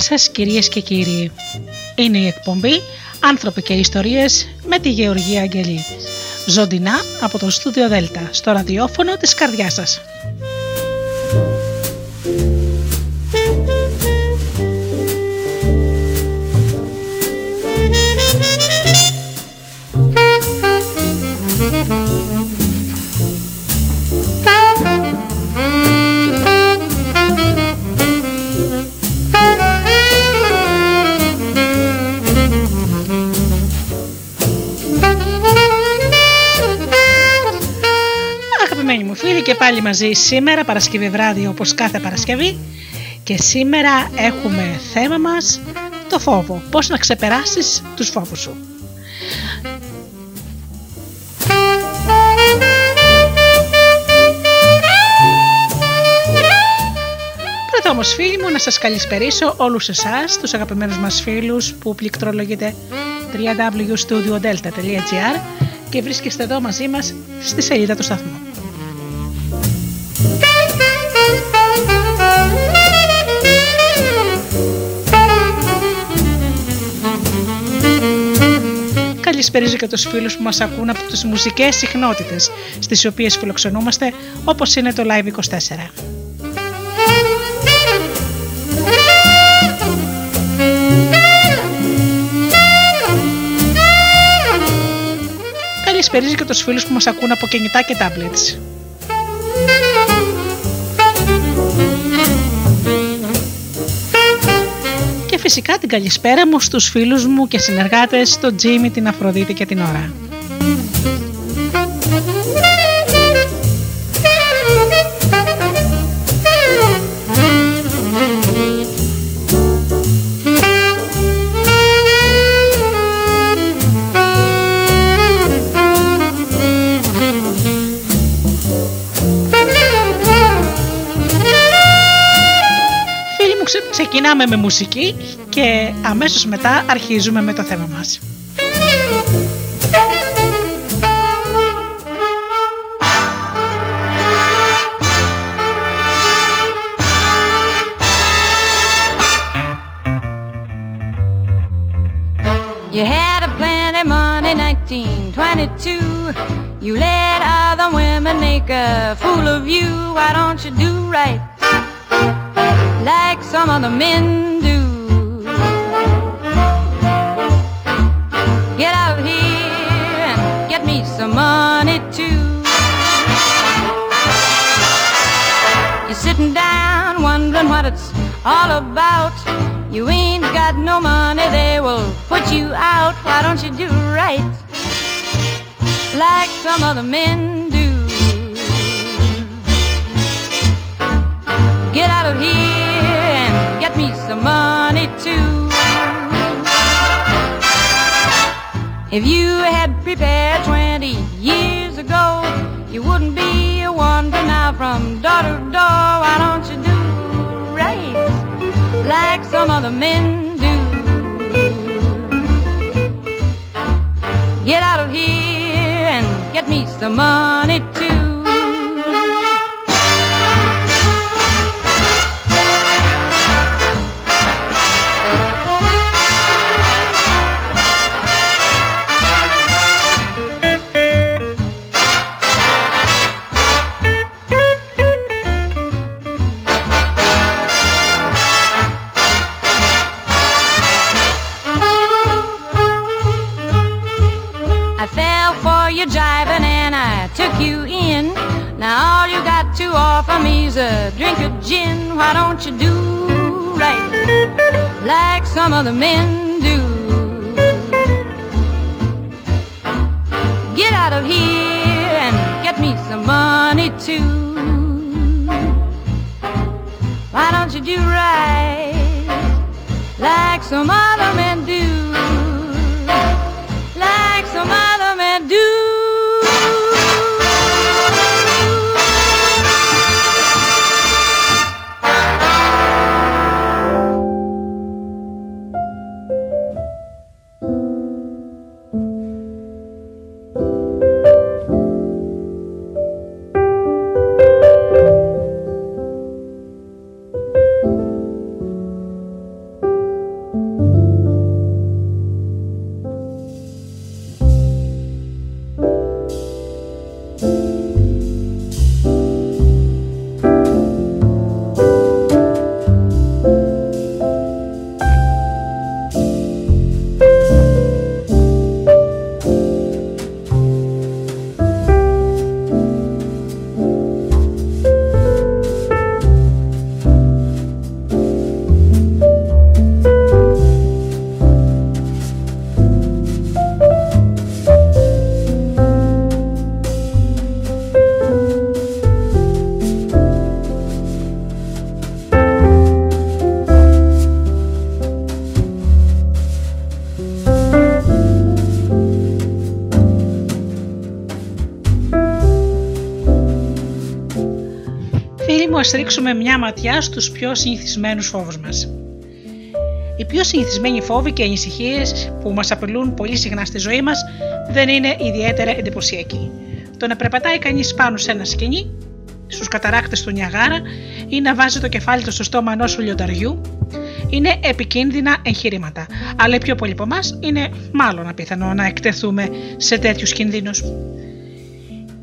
Καλησπέρα σας κυρίες και κύριοι. Είναι η εκπομπή «Άνθρωποι και ιστορίες» με τη Γεωργία Αγγελή. Ζωντινά από το στούντιο Δέλτα, στο ραδιόφωνο της καρδιάς σας. Μαζί σήμερα Παρασκευή βράδυ όπως κάθε Παρασκευή και σήμερα έχουμε θέμα μας το φόβο, πώς να ξεπεράσεις τους φόβους σου. Πρώτα όμως φίλοι μου να σας καλησπερίσω όλους εσάς, τους αγαπημένους μας φίλους που πληκτρολογείτε www.studiodelta.gr και βρίσκεστε εδώ μαζί μας στη σελίδα του σταθμού. Καλησπέριζω και τους φίλους που μας ακούν από τις μουσικές συχνότητες στις οποίες φιλοξενούμαστε όπως είναι το Live24. Καλησπέριζω και τους φίλους που μας ακούν από κινητά και tablets. Φυσικά την καλησπέρα μου στους φίλους μου και συνεργάτες, τον Τζίμι, την Αφροδίτη και την Ωρα. Ξεκινάμε με μουσική και αμέσως μετά αρχίζουμε με το θέμα μας. You had a plenty money 1922 You let other women make a fool of you Why don't you do right some other men do. Get out of here and get me some money too. You're sitting down wondering what it's all about. You ain't got no money, they will put you out. Why don't you do right like some other men do? Get out of here If you had prepared 20 years ago, you wouldn't be a wandering now from door to door. Why don't you do right like some other men do? Get out of here and get me some money too. Me's a drink of gin. Why don't you do right like some other men do? Get out of here and get me some money too. Why don't you do right like some other men do? Ας ρίξουμε μια ματιά στους πιο συνηθισμένους φόβους μας. Οι πιο συνηθισμένοι φόβοι και ανησυχίες που μας απειλούν πολύ συχνά στη ζωή μας δεν είναι ιδιαίτερα εντυπωσιακοί. Το να περπατάει κανείς πάνω σε ένα σκηνή, στους καταράκτες του Νιαγάρα ή να βάζει το κεφάλι του στο στόμα ενός λιονταριού είναι επικίνδυνα εγχειρήματα. Αλλά οι πιο πολλοί από εμάς είναι μάλλον απίθανο να εκτεθούμε σε τέτοιους κινδύνους.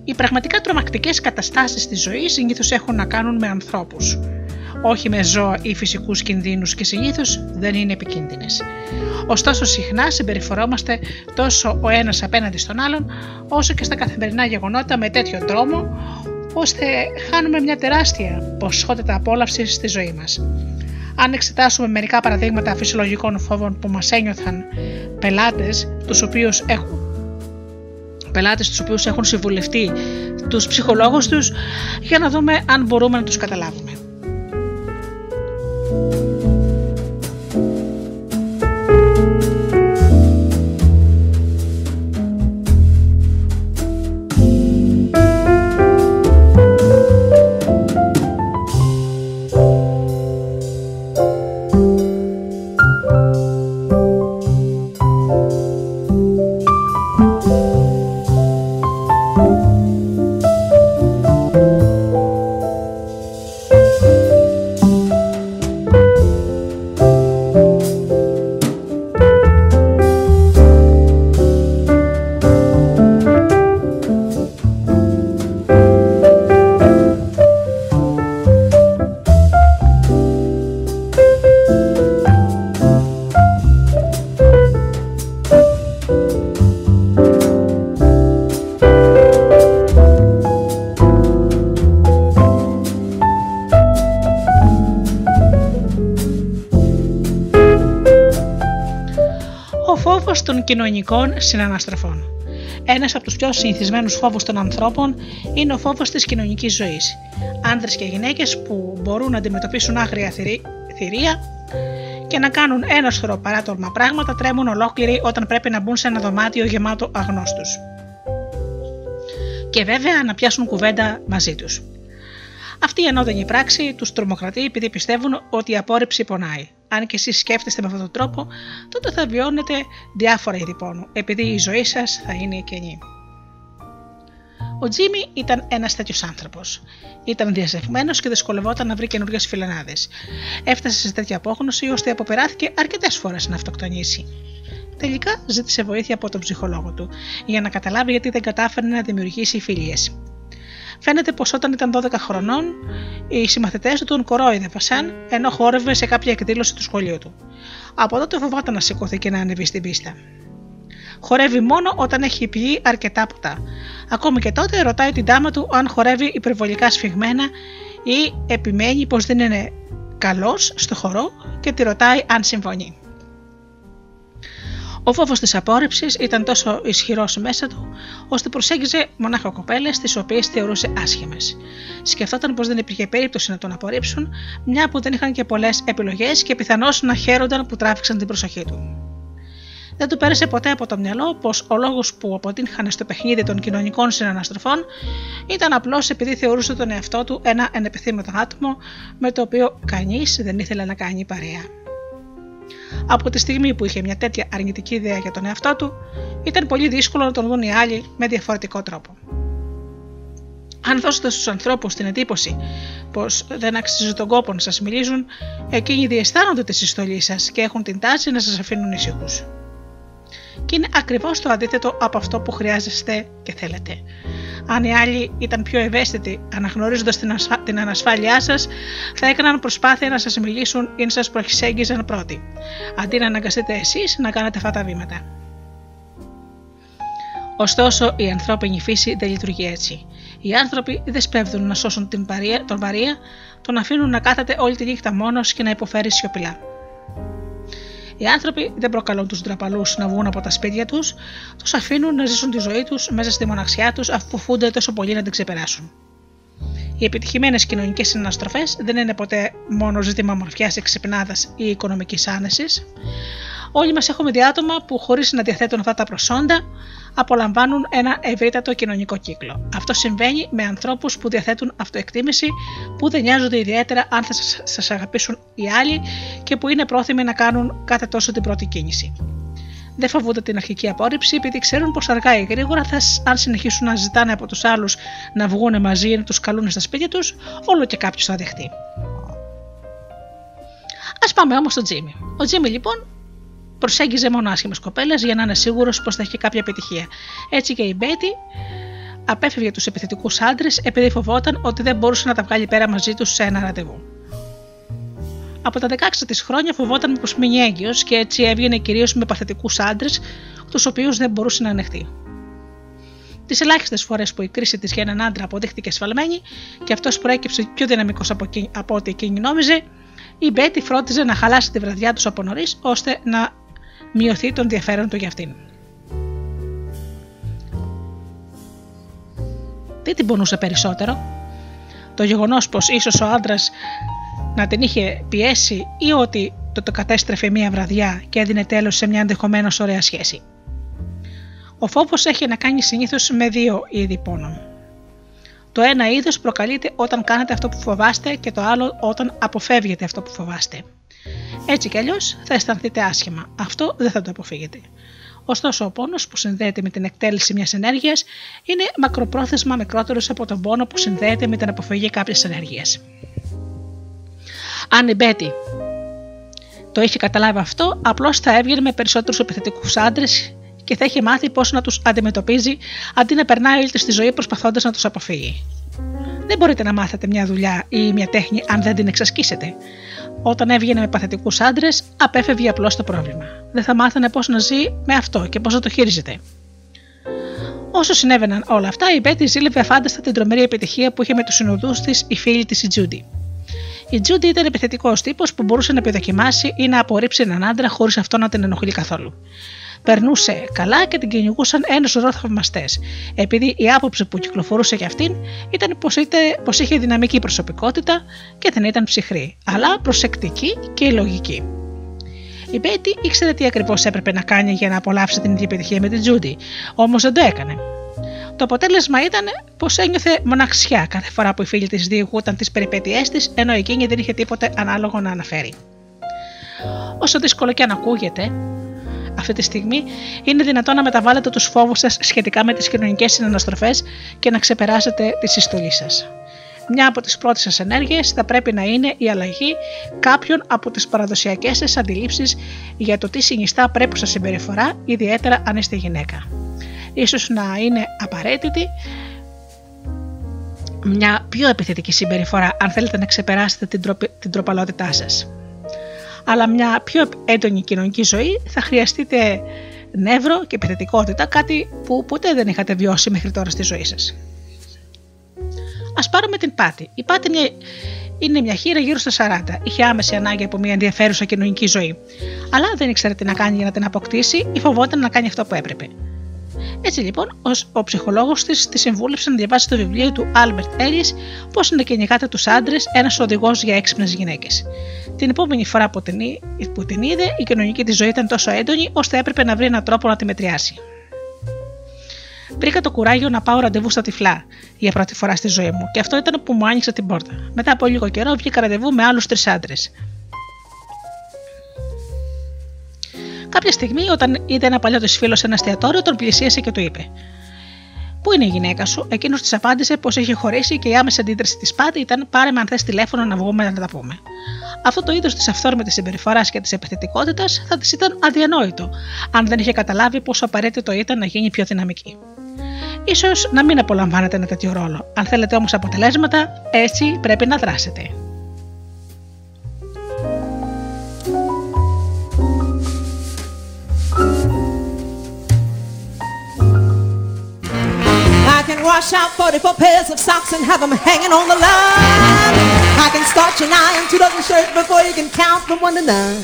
Οι πραγματικά τρομακτικές καταστάσεις της ζωής συνήθως έχουν να κάνουν με ανθρώπους όχι με ζώα ή φυσικούς κινδύνους και συνήθως δεν είναι επικίνδυνες. Ωστόσο, συχνά συμπεριφορόμαστε τόσο ο ένας απέναντι στον άλλον, όσο και στα καθημερινά γεγονότα με τέτοιο τρόμο, ώστε χάνουμε μια τεράστια ποσότητα απόλαυσης στη ζωή μας. Αν εξετάσουμε μερικά παραδείγματα φυσιολογικών φόβων που μας ένιωθαν πελάτες, τους οποίους έχουν πελάτες τους οποίους έχουν συμβουλευτεί τους ψυχολόγους τους για να δούμε αν μπορούμε να τους καταλάβουμε. Κοινωνικών συναναστροφών. Ένας από τους πιο συνηθισμένους φόβους των ανθρώπων είναι ο φόβος της κοινωνικής ζωής. Άνδρες και γυναίκες που μπορούν να αντιμετωπίσουν άγρια θηρία και να κάνουν ένα σωρό παράτορμα πράγματα τρέμουν ολόκληροι όταν πρέπει να μπουν σε ένα δωμάτιο γεμάτο αγνώστους. Και βέβαια να πιάσουν κουβέντα μαζί τους. Αυτή η ανώδενη πράξη τους τρομοκρατεί επειδή πιστεύουν ότι η απόρριψη πονάει αν και εσείς σκέφτεστε με αυτόν τον τρόπο, τότε θα βιώνετε διάφορα είδη πόνου, επειδή η ζωή σας θα είναι κενή. Ο Τζίμι ήταν ένας τέτοιος άνθρωπος. Ήταν διαζευμένος και δυσκολευόταν να βρει καινούριες φιλενάδες. Έφτασε σε τέτοια απόγνωση ώστε αποπεράθηκε αρκετές φορές να αυτοκτονήσει. Τελικά ζήτησε βοήθεια από τον ψυχολόγο του για να καταλάβει γιατί δεν κατάφερε να δημιουργήσει φιλίες. Φαίνεται πως όταν ήταν 12 χρονών, οι συμμαθητές του τον κορόιδευαν ενώ χόρευε σε κάποια εκδήλωση του σχολείου του. Από τότε φοβόταν να σηκωθεί και να ανεβεί στην πίστα. Χορεύει μόνο όταν έχει πιει αρκετά ποτά. Ακόμη και τότε ρωτάει την τάμα του αν χορεύει υπερβολικά σφιγμένα ή επιμένει πως δεν είναι καλός στο χορό και τη ρωτάει αν συμφωνεί. Ο φόβος της απόρριψης ήταν τόσο ισχυρός μέσα του, ώστε προσέγγιζε μονάχα κοπέλες, τις οποίες θεωρούσε άσχημες. Σκεφτόταν πως δεν υπήρχε περίπτωση να τον απορρίψουν, μια που δεν είχαν και πολλές επιλογές και πιθανώς να χαίρονταν που τράβηξαν την προσοχή του. Δεν του πέρασε ποτέ από το μυαλό πως ο λόγος που αποτύχανε στο παιχνίδι των κοινωνικών συναναστροφών ήταν απλώς επειδή θεωρούσε τον εαυτό του ένα ενεπιθύμητο άτομο με το οποίο κανείς δεν ήθελε να κάνει παρέα. Από τη στιγμή που είχε μια τέτοια αρνητική ιδέα για τον εαυτό του, ήταν πολύ δύσκολο να τον δουν οι άλλοι με διαφορετικό τρόπο. Αν δώσετε στους ανθρώπους την εντύπωση πως δεν αξίζει τον κόπο να σας μιλήσουν, εκείνοι διαισθάνονται τη συστολή σας και έχουν την τάση να σας αφήνουν ήσυχους. Και είναι ακριβώς το αντίθετο από αυτό που χρειάζεστε και θέλετε. Αν οι άλλοι ήταν πιο ευαίσθητοι, αναγνωρίζοντας την, την ανασφάλειά σας, θα έκαναν προσπάθεια να σας μιλήσουν ή να σας προσέγγιζαν πρώτοι, αντί να αναγκαστείτε εσείς να κάνετε αυτά τα βήματα. Ωστόσο, η ανθρώπινη φύση δεν λειτουργεί έτσι. Οι άνθρωποι δεν σπέβδουν να σώσουν την παρία, τον παρία, τον αφήνουν να κάθεται όλη τη νύχτα μόνος και να υποφέρει σιωπηλά. Οι άνθρωποι δεν προκαλούν τους ντραπαλούς να βγουν από τα σπίτια τους, τους αφήνουν να ζήσουν τη ζωή τους μέσα στη μοναξιά τους αφού φούνται τόσο πολύ να την ξεπεράσουν. Οι επιτυχημένες κοινωνικές συναστροφές δεν είναι ποτέ μόνο ζήτημα μορφιάς, εξυπνάδας ή οικονομικής άνεσης. Όλοι μας έχουμε δει άτομα που χωρίς να διαθέτουν αυτά τα προσόντα απολαμβάνουν ένα ευρύτατο κοινωνικό κύκλο. Αυτό συμβαίνει με ανθρώπους που διαθέτουν αυτοεκτίμηση, που δεν νοιάζονται ιδιαίτερα αν θα σας αγαπήσουν οι άλλοι και που είναι πρόθυμοι να κάνουν κάθε τόσο την πρώτη κίνηση. Δεν φοβούνται την αρχική απόρριψη επειδή ξέρουν πως αργά ή γρήγορα θα, αν συνεχίσουν να ζητάνε από τους άλλους να βγουν μαζί ή να τους καλούν στα σπίτια τους, όλο και κάποιος θα δεχτεί. Α πάμε όμως στο Τζίμι. Ο Τζίμι λοιπόν προσέγγιζε μόνο άσχημες κοπέλες για να είναι σίγουρος πως θα έχει κάποια επιτυχία. Έτσι και η Μπέτη απέφευγε τους επιθετικούς άντρες επειδή φοβόταν ότι δεν μπορούσε να τα βγάλει πέρα μαζί τους σε ένα ραντεβού. Από τα 16 της χρόνια φοβόταν πως μείνει έγκυος και έτσι έβγαινε κυρίως με παθητικούς άντρες, τους οποίους δεν μπορούσε να ανεχτεί. Τις ελάχιστες φορές που η κρίση της για έναν άντρα αποδείχτηκε σφαλμένη και αυτός προέκυψε πιο δυναμικός από, από ό,τι εκείνη νόμιζε, η Μπέτη φρόντιζε να χαλάσει τη βραδιά τους από νωρίς ώστε να μειωθεί το ενδιαφέρον του για αυτήν. Τι την πονούσε περισσότερο, το γεγονός πως ίσως ο άντρας να την είχε πιέσει ή ότι το, το κατέστρεφε μία βραδιά και έδινε τέλος σε μια ενδεχομένως ωραία σχέση. Ο φόβος έχει να κάνει συνήθως με δύο είδη πόνων. Το ένα είδος προκαλείται όταν κάνετε αυτό που φοβάστε και το άλλο όταν αποφεύγετε αυτό που φοβάστε. Έτσι κι αλλιώς θα αισθανθείτε άσχημα. Αυτό δεν θα το αποφύγετε. Ωστόσο, ο πόνος που συνδέεται με την εκτέλεση μιας ενέργειας είναι μακροπρόθεσμα μικρότερος από τον πόνο που συνδέεται με την αποφυγή κάποιας ενέργειας. Αν η Μπέτη το είχε καταλάβει αυτό, απλώς θα έβγαινε με περισσότερους επιθετικούς άντρες και θα είχε μάθει πώς να τους αντιμετωπίζει αντί να περνάει όλη της ζωή προσπαθώντας να τους αποφύγει. Δεν μπορείτε να μάθετε μια δουλειά ή μια τέχνη αν δεν την εξασκήσετε. Όταν έβγαινε με παθητικούς άντρες, απέφευγε απλώς το πρόβλημα. Δεν θα μάθανε πώς να ζει με αυτό και πώ να το χειρίζεται. Όσο συνέβαιναν όλα αυτά, η Μπέτη ζήλευε αφάνταστα την τρομερή επιτυχία που είχε με τους συνοδούς της η φίλη της η Τζούντι. Η Τζούντι ήταν επιθετικός τύπος που μπορούσε να επιδοκιμάσει ή να απορρίψει έναν άντρα χωρίς αυτό να την ενοχλεί καθόλου περνούσε καλά και την κυνηγούσαν ένα σωρό θαυμαστές, επειδή η άποψη που κυκλοφορούσε για αυτήν ήταν πως είχε δυναμική προσωπικότητα και δεν ήταν ψυχρή, αλλά προσεκτική και λογική. Η Μπέτη ήξερε τι ακριβώς έπρεπε να κάνει για να απολαύσει την ίδια επιτυχία με την Τζούντι, όμως δεν το έκανε. Το αποτέλεσμα ήταν πως ένιωθε μοναξιά κάθε φορά που οι φίλοι της διηγούταν τις περιπέτειές της, ενώ εκείνη δεν είχε τίποτε ανάλογο να αναφέρει. Όσο δύσκολο και αν ακούγεται, αυτή τη στιγμή είναι δυνατόν να μεταβάλλετε τους φόβους σας σχετικά με τις κοινωνικές συναναστροφές και να ξεπεράσετε τη συστολή σας. Μια από τις πρώτες σας ενέργειες θα πρέπει να είναι η αλλαγή κάποιων από τις παραδοσιακές σας αντιλήψεις για το τι συνιστά πρέπουσα συμπεριφορά, ιδιαίτερα αν είστε γυναίκα. Ίσως να είναι απαραίτητη μια πιο επιθετική συμπεριφορά αν θέλετε να ξεπεράσετε την, την τροπαλότητά σας αλλά μια πιο έντονη κοινωνική ζωή θα χρειαστείτε νεύρο και επιθετικότητα, κάτι που ποτέ δεν είχατε βιώσει μέχρι τώρα στη ζωή σας. Ας πάρουμε την Πάτη. Η Πάτη είναι μια χείρα γύρω στα 40. Είχε άμεση ανάγκη από μια ενδιαφέρουσα κοινωνική ζωή. Αλλά δεν ήξερε τι να κάνει για να την αποκτήσει ή φοβόταν να κάνει αυτό που έπρεπε. Έτσι λοιπόν, ο ψυχολόγος της τη συμβούλεψε να διαβάσει το βιβλίο του Albert Ellis Πώς να κυνηγάτε τους άντρες, ένας οδηγός για έξυπνες γυναίκες. Την επόμενη φορά που την, που την είδε, η κοινωνική της ζωή ήταν τόσο έντονη, ώστε έπρεπε να βρει έναν τρόπο να τη μετριάσει. Βρήκα το κουράγιο να πάω ραντεβού στα τυφλά για πρώτη φορά στη ζωή μου, και αυτό ήταν που μου άνοιξε την πόρτα. Μετά από λίγο καιρό βγήκα ραντεβού με άλλους τρεις άντρες. Κάποια στιγμή, όταν είδε ένα παλιό της φίλος σε ένα εστιατόριο, τον πλησίασε και του είπε: Πού είναι η γυναίκα σου, εκείνος της απάντησε πως είχε χωρίσει και η άμεση αντίδραση της Πάτη ήταν: Πάρε με αν θες τηλέφωνο να βγούμε να τα πούμε. Αυτό το είδος της αυθόρμητης συμπεριφοράς και της επιθετικότητας θα της ήταν αδιανόητο, αν δεν είχε καταλάβει πόσο απαραίτητο ήταν να γίνει πιο δυναμική. σω να μην απολαμβάνετε ένα τέτοιο ρόλο. Αν θέλετε όμως αποτελέσματα, έτσι πρέπει να δράσετε. wash out 44 pairs of socks and have them hanging on the line. I can starch an iron, two dozen shirts before you can count from one to nine.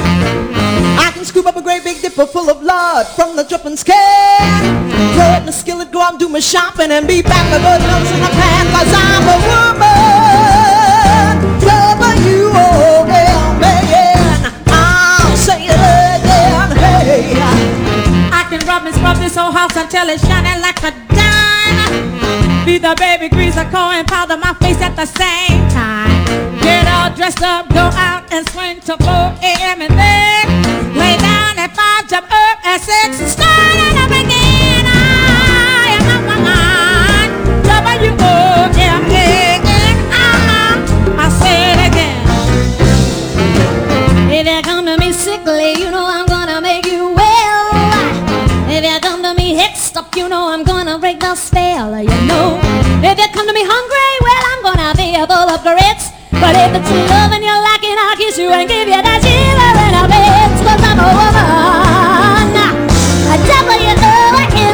I can scoop up a great big dipper full of blood from the dripping skin. Throw it in a skillet, go out and do my shopping and be back with those notes in my pants cause I'm a woman. W-O-M-A-N. I'll say it again, hey. I can rub and scrub this whole house until it's shining like a diamond. Be the baby grease a and powder my face at the same time. Get all dressed up, go out and swing till 4 a.m. and then lay down at 5, jump up at 6 and start it up again. I am on my mind. W-O-M-A-N. Uh-huh. I say it again. If you come to me sickly, you know I'm gonna make you well. If you come to me hit up, you know I'm gonna break the spell. You come to me hungry, well I'm gonna be full of grits. But if it's love and you're lacking, I'll kiss you and give you that shiver and a bit. Cause I'm a woman, a W-O-M-A-N.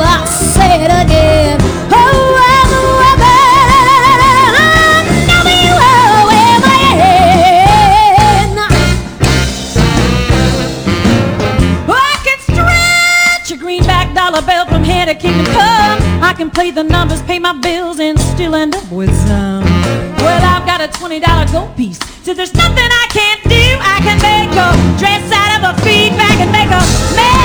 I'll say it again. Oh, I'm a woman, W-O-M-A-N. I can stretch a greenback dollar bill from here to kingdom come. I can play the numbers, pay my bills, and still end up with some. Well, I've got a $20 gold piece. So there's nothing I can't do. I can make a dress out of a feedback and make a man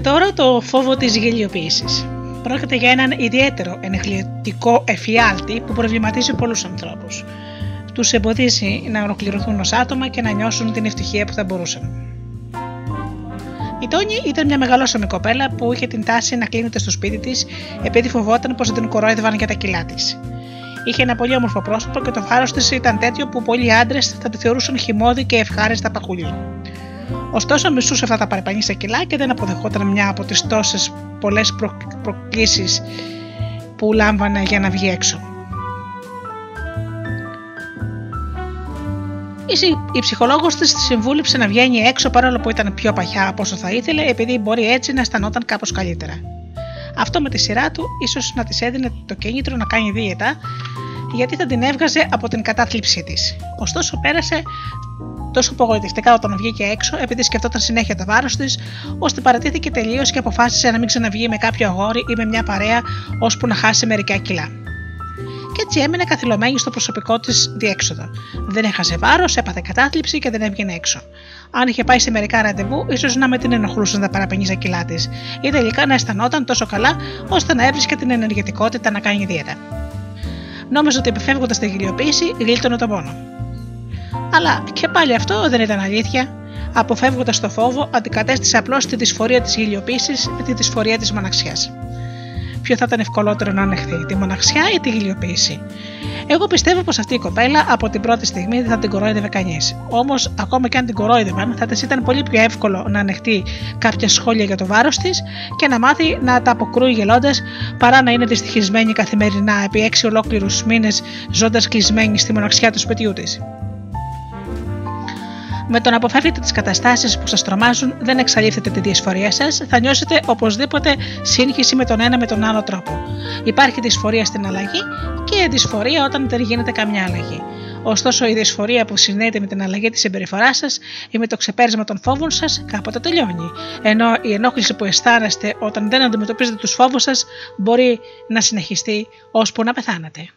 τώρα το φόβο της γελιοποίησης. Πρόκειται για έναν ιδιαίτερο ενεχλητικό εφιάλτη που προβληματίζει πολλούς ανθρώπους. Τους εμποδίζει να ολοκληρωθούν ως άτομα και να νιώσουν την ευτυχία που θα μπορούσαν. Η Τόνι ήταν μια μεγαλόσωμη κοπέλα που είχε την τάση να κλείνεται στο σπίτι της επειδή φοβόταν πως την κορόιδευαν για τα κιλά της. Είχε ένα πολύ όμορφο πρόσωπο και το φάρο της ήταν τέτοιο που πολλοί άντρες θα τη θεωρούσαν χυμώδη και ευχάριστα παχουλή. Ωστόσο, μισούσε αυτά τα παρεπανίσια κιλά και δεν αποδεχόταν μια από τις τόσες πολλές προ... προκλήσεις που λάμβανε για να βγει έξω. Η ψυχολόγος της συμβούλεψε να βγαίνει έξω παρόλο που ήταν πιο παχιά από όσο θα ήθελε, επειδή μπορεί έτσι να αισθανόταν κάπως καλύτερα. Αυτό με τη σειρά του ίσως να της έδινε το κίνητρο να κάνει δίαιτα, γιατί θα την έβγαζε από την κατάθλιψή της. Ωστόσο, πέρασε τόσο απογοητευτικά όταν βγήκε έξω, επειδή σκεφτόταν συνέχεια το βάρος της, ώστε παρατήθηκε τελείως και αποφάσισε να μην ξαναβγεί με κάποιο αγόρι ή με μια παρέα, ώσπου να χάσει μερικά κιλά. Και έτσι έμεινε καθυλωμένη στο προσωπικό της διέξοδο. Δεν έχασε βάρος, έπαθε κατάθλιψη και δεν έβγαινε έξω. Αν είχε πάει σε μερικά ραντεβού, ίσως να με την ενοχλούσαν τα παραπενίζα κιλά της, ή τελικά να αισθανόταν τόσο καλά ώστε να έβρισκε την ενεργητικότητα να κάνει δίαιτα. Νόμιζε ότι επιφεύγοντας τη γελιοποίηση, γλίτωνε τον πόνο. Αλλά και πάλι αυτό δεν ήταν αλήθεια. Αποφεύγοντας το φόβο, αντικατέστησε απλώς τη δυσφορία της γελιοποίησης με τη δυσφορία της μοναξιάς. Ποιο θα ήταν ευκολότερο να ανεχθεί, τη μοναξιά ή τη γελιοποίηση; Εγώ πιστεύω πως αυτή η κοπέλα από την πρώτη στιγμή δεν θα την κορόιδευε κανείς. Όμως, ακόμα και αν την κορόιδευαν, θα της ήταν πολύ πιο εύκολο να ανεχτεί κάποια σχόλια για το βάρος της και να μάθει να τα αποκρούει γελώντας παρά να είναι δυστυχισμένη καθημερινά επί έξι ολόκληρους μήνες ζώντας κλεισμένη στη μοναξιά του σπιτιού της. Με το να αποφεύγετε τις καταστάσεις που σας τρομάζουν, δεν εξαλείφθετε τη δυσφορία σας, θα νιώσετε οπωσδήποτε σύγχυση με τον ένα με τον άλλο τρόπο. Υπάρχει δυσφορία στην αλλαγή και δυσφορία όταν δεν γίνεται καμιά αλλαγή. Ωστόσο, η δυσφορία που συνδέεται με την αλλαγή της συμπεριφοράς σας ή με το ξεπέρισμα των φόβων σας κάποτε τελειώνει. Ενώ η ενόχληση που αισθάνεστε όταν δεν αντιμετωπίζετε τους φόβους σας μπορεί να συνεχιστεί ώσπου να πεθάνετε.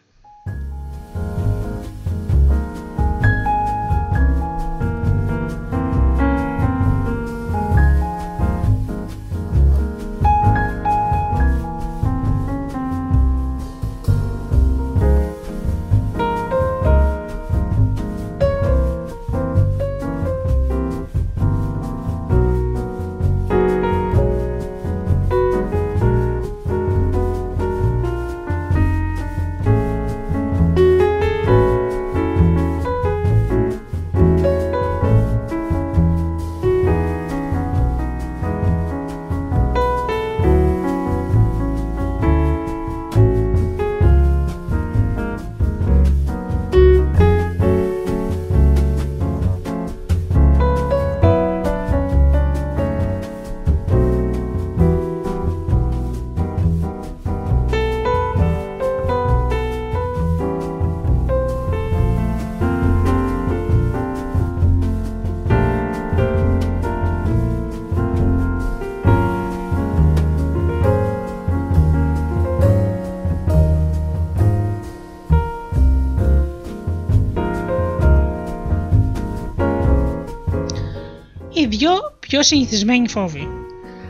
Πιο συνηθισμένοι φόβοι.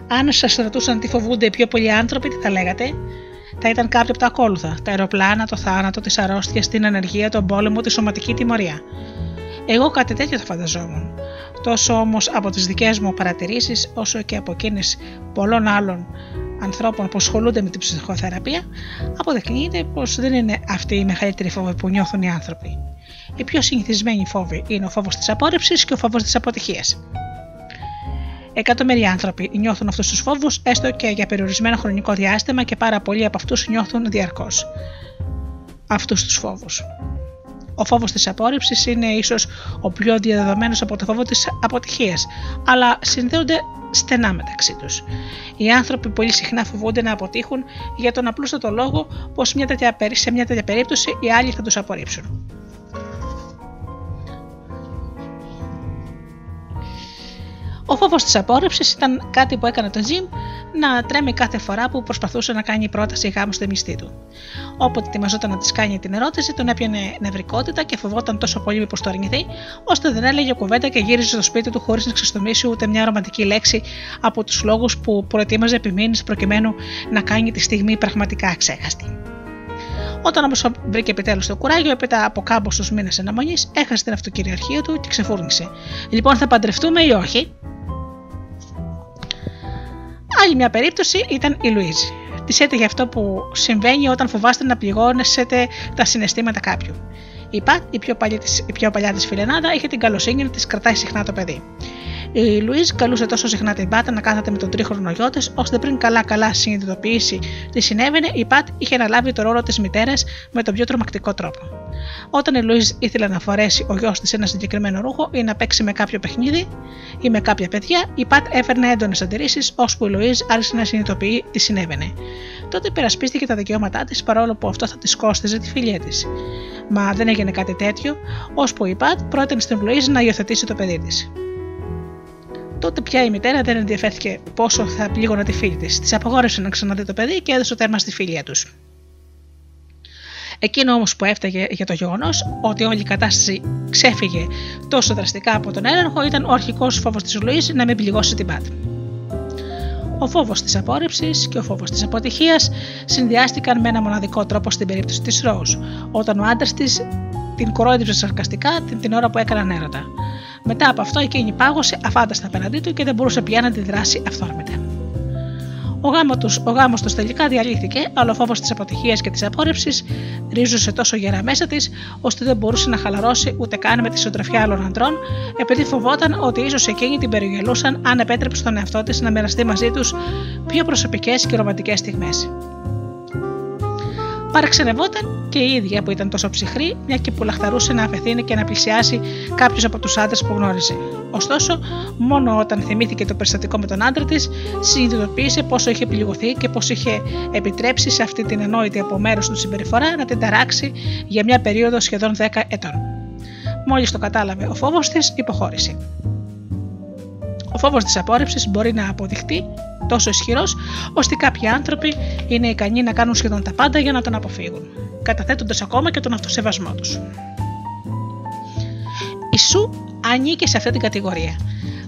Αν σας ρωτούσαν τι φοβούνται οι πιο πολλοί άνθρωποι, τι θα λέγατε, θα ήταν κάποια από τα ακόλουθα: τα αεροπλάνα, το θάνατο, τις αρρώστιες, την ανεργία, τον πόλεμο, τη σωματική τιμωρία. Εγώ κάτι τέτοιο θα φανταζόμουν. Τόσο όμως από τις δικές μου παρατηρήσεις, όσο και από εκείνες πολλών άλλων ανθρώπων που ασχολούνται με την ψυχοθεραπεία, αποδεικνύεται πως δεν είναι αυτή η μεγαλύτερη φόβη που νιώθουν οι άνθρωποι. Οι πιο συνηθισμένοι φόβοι είναι ο φόβος της απόρριψης και ο φόβος της αποτυχίας. Εκατομμύρια άνθρωποι νιώθουν αυτούς τους φόβους έστω και για περιορισμένο χρονικό διάστημα και πάρα πολλοί από αυτούς νιώθουν διαρκώς αυτούς τους φόβους. Ο φόβος της απόρριψης είναι ίσως ο πιο διαδεδομένος από το φόβο της αποτυχίας, αλλά συνδέονται στενά μεταξύ τους. Οι άνθρωποι πολύ συχνά φοβούνται να αποτύχουν για τον απλούστατο λόγο πως σε μια τέτοια περίπτωση οι άλλοι θα τους απορρίψουν. Ο φόβος της απόρριψης ήταν κάτι που έκανε τον Τζιμ να τρέμει κάθε φορά που προσπαθούσε να κάνει πρόταση γάμου στη μισθή του. Όποτε ετοιμαζόταν να της κάνει την ερώτηση, τον έπιανε νευρικότητα και φοβόταν τόσο πολύ μήπως το αρνηθεί, ώστε δεν έλεγε κουβέντα και γύριζε στο σπίτι του χωρίς να ξεστομίσει ούτε μια ρομαντική λέξη από τους λόγους που προετοίμαζε επιμήνυ προκειμένου να κάνει τη στιγμή πραγματικά ξέχαστη. Όταν όμως βρήκε επιτέλους το κουράγιο, έπειτα από κάμποσου μήνες αναμονής, έχασε την αυτοκυριαρχία του και ξεφούρνησε. Λοιπόν, θα παντρευτούμε ή όχι, Άλλη μια περίπτωση ήταν η Λουίζη. Τη έτυχε αυτό που συμβαίνει όταν φοβάστε να πληγώνεσετε τα συναισθήματα κάποιου. Η Πατ, η πιο παλιά της, η πιο παλιά της φιλενάδα, είχε την καλοσύνη να της κρατάει συχνά το παιδί. Η Λουίζ καλούσε τόσο συχνά την Πατ να κάθεται με τον τρίχρονο γιο της, ώστε πριν καλά-καλά συνειδητοποιήσει τι συνέβαινε, η Πατ είχε αναλάβει το ρόλο της μητέρας με τον πιο τρομακτικό τρόπο. Όταν η Λουίζ ήθελε να φορέσει ο γιος της ένα συγκεκριμένο ρούχο ή να παίξει με κάποιο παιχνίδι ή με κάποια παιδιά, η Πατ έφερνε έντονες αντιρρήσεις, ώσπου η Λουίζ άρχισε να συνειδητοποιεί τι συνέβαινε. Τότε υπερασπίστηκε τα δικαιώματά της παρόλο που αυτό θα της κόστιζε τη φιλία της. Μα δεν έγινε κάτι τέτοιο, ώσπου η Πατ πρότεινε στην Λουίζ να υιοθετήσει το παιδί της. Τότε πια η μητέρα δεν ενδιαφέρθηκε πόσο θα πλήγωνε τη φίλη της. Της απαγόρευσε να ξαναδεί το παιδί και έδωσε τέρμα στη φίλια τους. Εκείνο όμως που έφταγε για το γεγονός ότι όλη η κατάσταση ξέφυγε τόσο δραστικά από τον έλεγχο ήταν ο αρχικός φόβος της Λουή να μην πληγώσει την Πατ. Ο φόβος της απόρριψης και ο φόβος της αποτυχίας συνδυάστηκαν με ένα μοναδικό τρόπο στην περίπτωση της Ρόουζ, όταν ο άντρας της την κορόιδευσε σαρκαστικά την, την ώρα που έκαναν έρωτα. Μετά από αυτό εκείνη πάγωσε αφάνταστα απέναντί του και δεν μπορούσε πια να αντιδράσει αυθόρμητα. Ο γάμος τους, ο γάμος τους τελικά διαλύθηκε, αλλά ο φόβος της αποτυχίας και της απόρριψης ρίζωσε τόσο γερά μέσα της, ώστε δεν μπορούσε να χαλαρώσει ούτε καν με τη συντροφιά άλλων αντρών, επειδή φοβόταν ότι ίσως εκείνοι την περιγελούσαν αν επέτρεψε στον εαυτό της να μοιραστεί μαζί τους πιο προσωπικές και ρομαντικές στιγμές. Παραξενευόταν και η ίδια που ήταν τόσο ψυχρή, μια και που λαχταρούσε να απευθύνει και να πλησιάσει κάποιους από τους άντρες που γνώριζε. Ωστόσο, μόνο όταν θυμήθηκε το περιστατικό με τον άντρα της, συνειδητοποίησε πόσο είχε πληγωθεί και πώς είχε επιτρέψει σε αυτή την ενόητη από μέρο του συμπεριφορά να την ταράξει για μια περίοδο σχεδόν 10 ετών. Μόλις το κατάλαβε ο φόβος της, υποχώρησε. Ο φόβος της απόρριψης μπορεί να αποδειχτεί τόσο ισχυρός, ώστε κάποιοι άνθρωποι είναι ικανοί να κάνουν σχεδόν τα πάντα για να τον αποφύγουν, καταθέτοντας ακόμα και τον αυτοσεβασμό τους. Η Σου ανήκε σε αυτή την κατηγορία.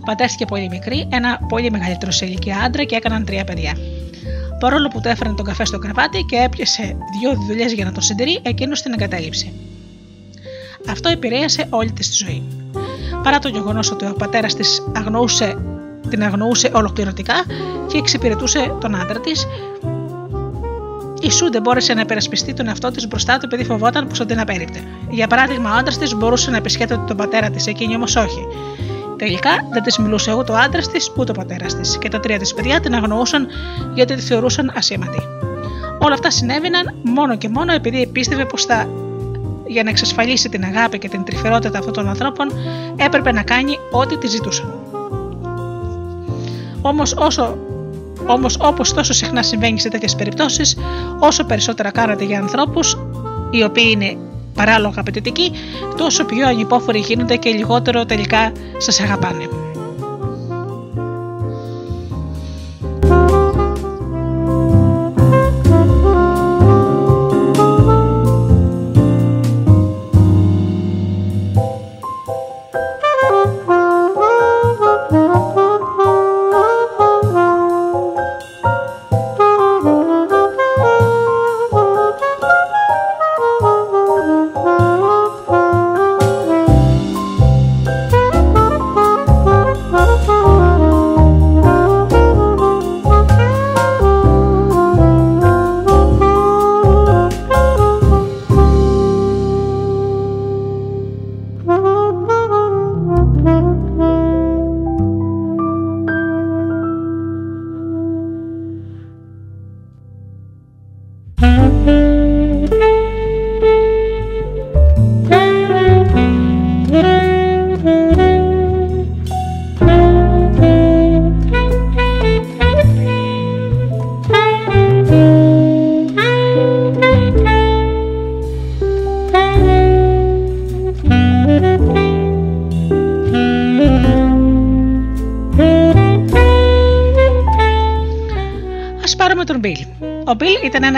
Παντρεύτηκε πολύ μικρή, ένα πολύ μεγαλύτερο σε ηλικία άντρα και έκαναν τρία παιδιά. Παρόλο που του έφεραν τον καφέ στο κρεβάτι και έπιασε δύο δουλειές για να το συντηρεί, εκείνος την εγκατέλειψε. Αυτό επηρέασε όλη τη ζωή. Παρά το γεγονός ότι ο πατέρας της αγνοούσε την αγνοούσε ολοκληρωτικά και εξυπηρετούσε τον άντρα της. Η Σου δεν μπόρεσε να υπερασπιστεί τον εαυτό της μπροστά του επειδή φοβόταν πως θα την απέριπτε. Για παράδειγμα, ο άντρας της μπορούσε να επισκέπτεται τον πατέρα της, εκείνη όμως όχι. Τελικά δεν της μιλούσε ούτε ο άντρας της ούτε ο πατέρας της, και τα τρία της παιδιά την αγνοούσαν γιατί τη θεωρούσαν ασήμαντη. Όλα αυτά συνέβαιναν μόνο και μόνο επειδή πίστευε πως θα για να εξασφαλίσει την αγάπη και την τρυφερότητα αυτών των ανθρώπων έπρεπε να κάνει ό,τι τη ζητούσαν. Όμως, όσο Όμως, όπως τόσο συχνά συμβαίνει σε τέτοιες περιπτώσεις, όσο περισσότερα κάνετε για ανθρώπους οι οποίοι είναι παράλογα απαιτητικοί, τόσο πιο ανυπόφοροι γίνονται και λιγότερο τελικά σας αγαπάνε.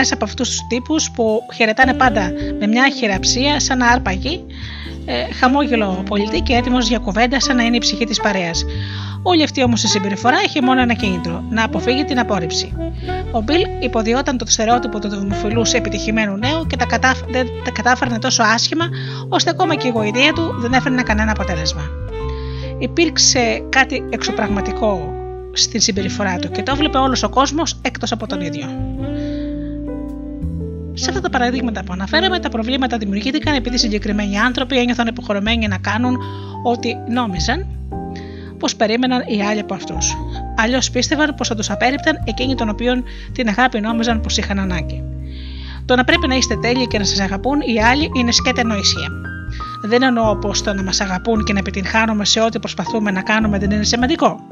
Ήταν ένα από αυτούς τους τύπους που χαιρετάνε πάντα με μια χειραψία σαν να άρπαγε, ε, χαμόγελο πολιτή και έτοιμος για κουβέντα σαν να είναι η ψυχή της παρέας. Όλη αυτή όμως η συμπεριφορά είχε μόνο ένα κίνητρο, να αποφύγει την απόρριψη. Ο Μπιλ υποδιόταν το στερεότυπο του δημοφιλού επιτυχημένου νέου και τα, κατάφ... δεν τα κατάφερνε τόσο άσχημα, ώστε ακόμα και η γοητεία του δεν έφερνε κανένα αποτέλεσμα. Υπήρξε κάτι εξωπραγματικό στην συμπεριφορά του και το έβλεπε όλος ο κόσμος εκτός από τον ίδιο. Σε αυτά τα παραδείγματα που αναφέραμε, τα προβλήματα δημιουργήθηκαν επειδή συγκεκριμένοι άνθρωποι ένιωθαν υποχρεωμένοι να κάνουν ό,τι νόμιζαν πως περίμεναν οι άλλοι από αυτούς. Αλλιώς πίστευαν πως θα τους απέρριπταν εκείνοι των οποίων την αγάπη νόμιζαν πως είχαν ανάγκη. Το να πρέπει να είστε τέλειοι και να σας αγαπούν οι άλλοι είναι σκέτε νοησία. Δεν εννοώ πως το να μας αγαπούν και να επιτυγχάνουμε σε ό,τι προσπαθούμε να κάνουμε δεν είναι σημαντικό.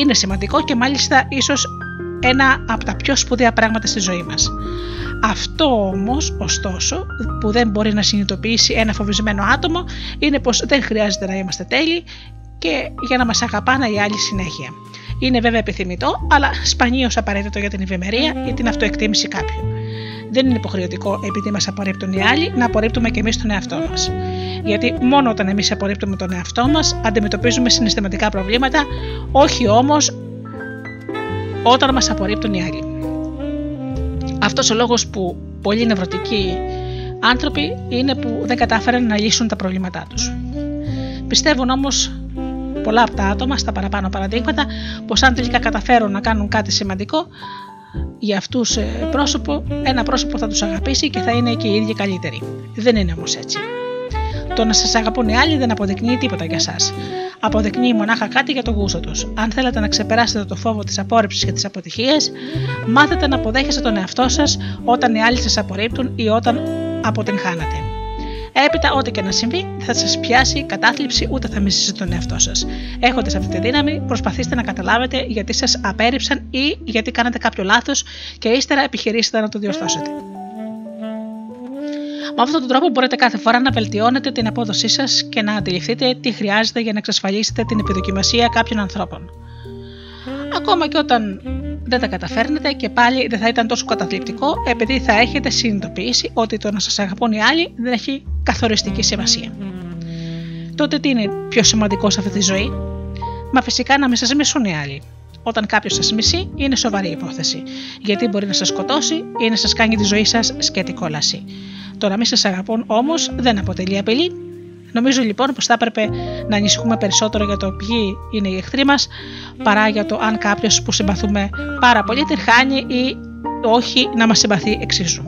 Είναι σημαντικό και μάλιστα ίσως ένα από τα πιο σπουδαία πράγματα στη ζωή μας. Αυτό όμως, ωστόσο, που δεν μπορεί να συνειδητοποιήσει ένα φοβισμένο άτομο είναι πως δεν χρειάζεται να είμαστε τέλειοι και για να μας αγαπάνε οι άλλοι συνέχεια. Είναι βέβαια επιθυμητό, αλλά σπανίως απαραίτητο για την ευημερία ή την αυτοεκτίμηση κάποιου. Δεν είναι υποχρεωτικό επειδή μας απορρίπτουν οι άλλοι να απορρίπτουμε και εμείς τον εαυτό μας. Γιατί μόνο όταν εμείς απορρίπτουμε τον εαυτό μας αντιμετωπίζουμε συναισθηματικά προβλήματα, όχι όμως όταν μας απορρίπτουν οι άλλοι. Αυτός ο λόγος που πολλοί νευρωτικοί άνθρωποι είναι που δεν κατάφεραν να λύσουν τα προβλήματά τους. Πιστεύουν όμως πολλά από τα άτομα στα παραπάνω παραδείγματα πως αν τελικά καταφέρουν να κάνουν κάτι σημαντικό για αυτούς ε, πρόσωπο, ένα πρόσωπο θα τους αγαπήσει και θα είναι και οι ίδιοι καλύτεροι. Δεν είναι όμως έτσι. Το να σας αγαπούν οι άλλοι δεν αποδεικνύει τίποτα για εσά. Αποδεικνύει μονάχα κάτι για το γούστο τους. Αν θέλετε να ξεπεράσετε το φόβο της απόρριψης και της αποτυχίας, μάθετε να αποδέχεστε τον εαυτό σας όταν οι άλλοι σας απορρίπτουν ή όταν αποτυγχάνατε. Έπειτα, ό,τι και να συμβεί, θα σας πιάσει κατάθλιψη ούτε θα μισήσετε τον εαυτό σας. Έχοντας αυτή τη δύναμη, προσπαθήστε να καταλάβετε γιατί σας απέρριψαν ή γιατί κάνατε κάποιο λάθος και ύστερα επιχειρήσετε να το διορθώσετε. Με αυτόν τον τρόπο μπορείτε κάθε φορά να βελτιώνετε την απόδοσή σας και να αντιληφθείτε τι χρειάζεται για να εξασφαλίσετε την επιδοκιμασία κάποιων ανθρώπων. Ακόμα και όταν δεν τα καταφέρνετε και πάλι δεν θα ήταν τόσο καταθλιπτικό επειδή θα έχετε συνειδητοποιήσει ότι το να σας αγαπούν οι άλλοι δεν έχει καθοριστική σημασία. Τότε τι είναι πιο σημαντικό σε αυτή τη ζωή; Μα φυσικά να μην σας μισούν οι άλλοι. Όταν κάποιος σας μισεί, είναι σοβαρή υπόθεση. Γιατί μπορεί να σας σκοτώσει ή να σας κάνει τη ζωή σας σκέτη κόλαση. Το να μην σας αγαπούν όμως δεν αποτελεί απειλή. Νομίζω λοιπόν πως θα έπρεπε να ανησυχούμε περισσότερο για το ποιοι είναι οι εχθροί μας παρά για το αν κάποιος που συμπαθούμε πάρα πολύ την χάνει ή όχι να μας συμπαθεί εξίσου.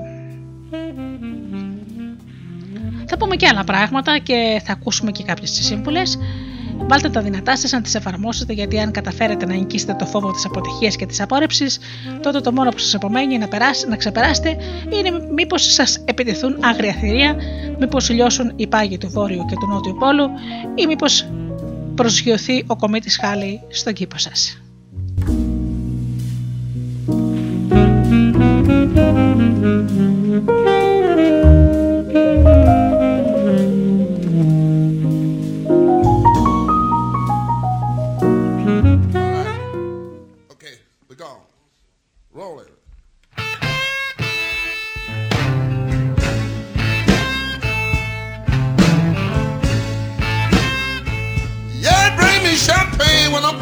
Θα πούμε και άλλα πράγματα και θα ακούσουμε και κάποιες σύμβουλες Βάλτε τα δυνατά σας να τις εφαρμόσετε, γιατί αν καταφέρετε να νικήσετε το φόβο της αποτυχίας και της απόρρεψη, τότε το μόνο που σας απομένει να, περάσει, να ξεπεράσετε είναι μήπως σας επιτεθούν άγρια θηρία, μήπως λιώσουν οι πάγοι του Βόρειου και του Νότιου Πόλου, ή μήπως προσγειωθεί ο κομίτης Χάλι στον κήπο σας.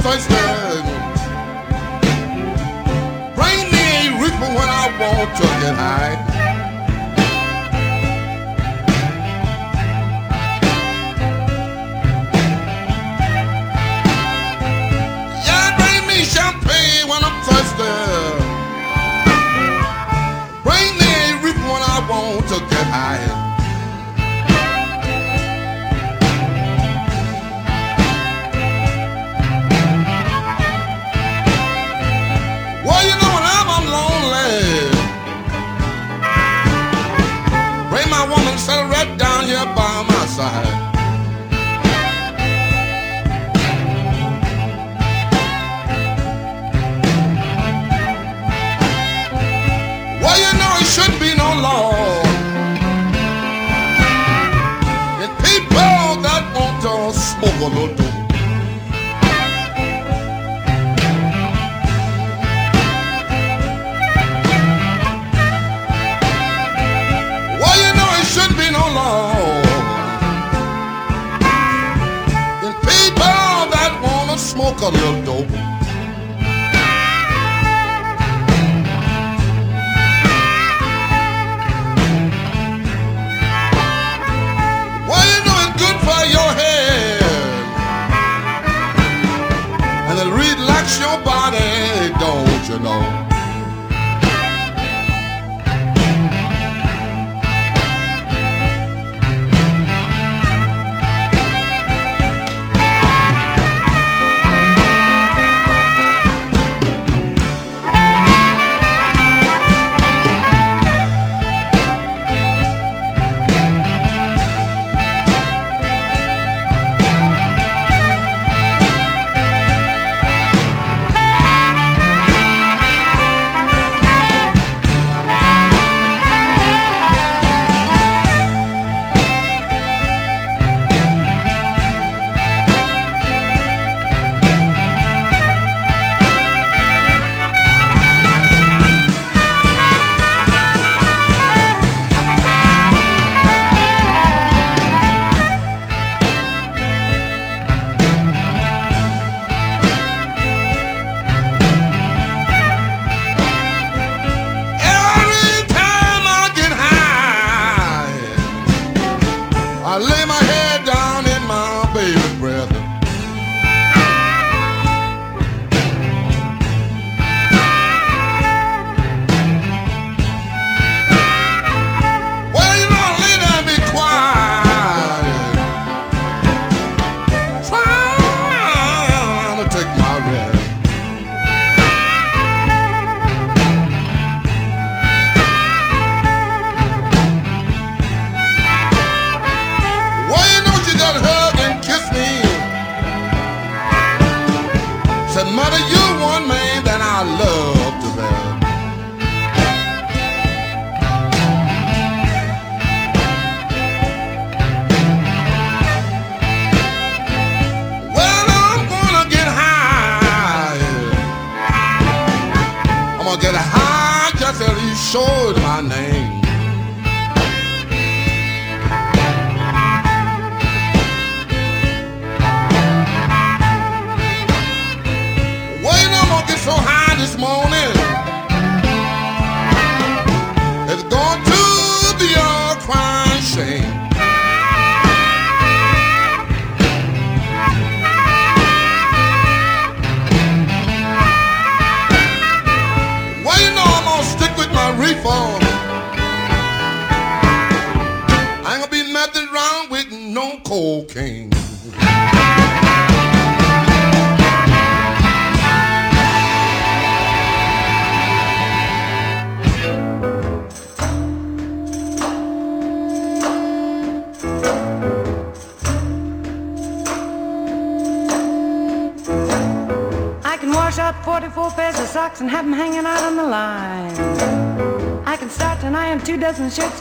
Bring me a reaching when I want to get high.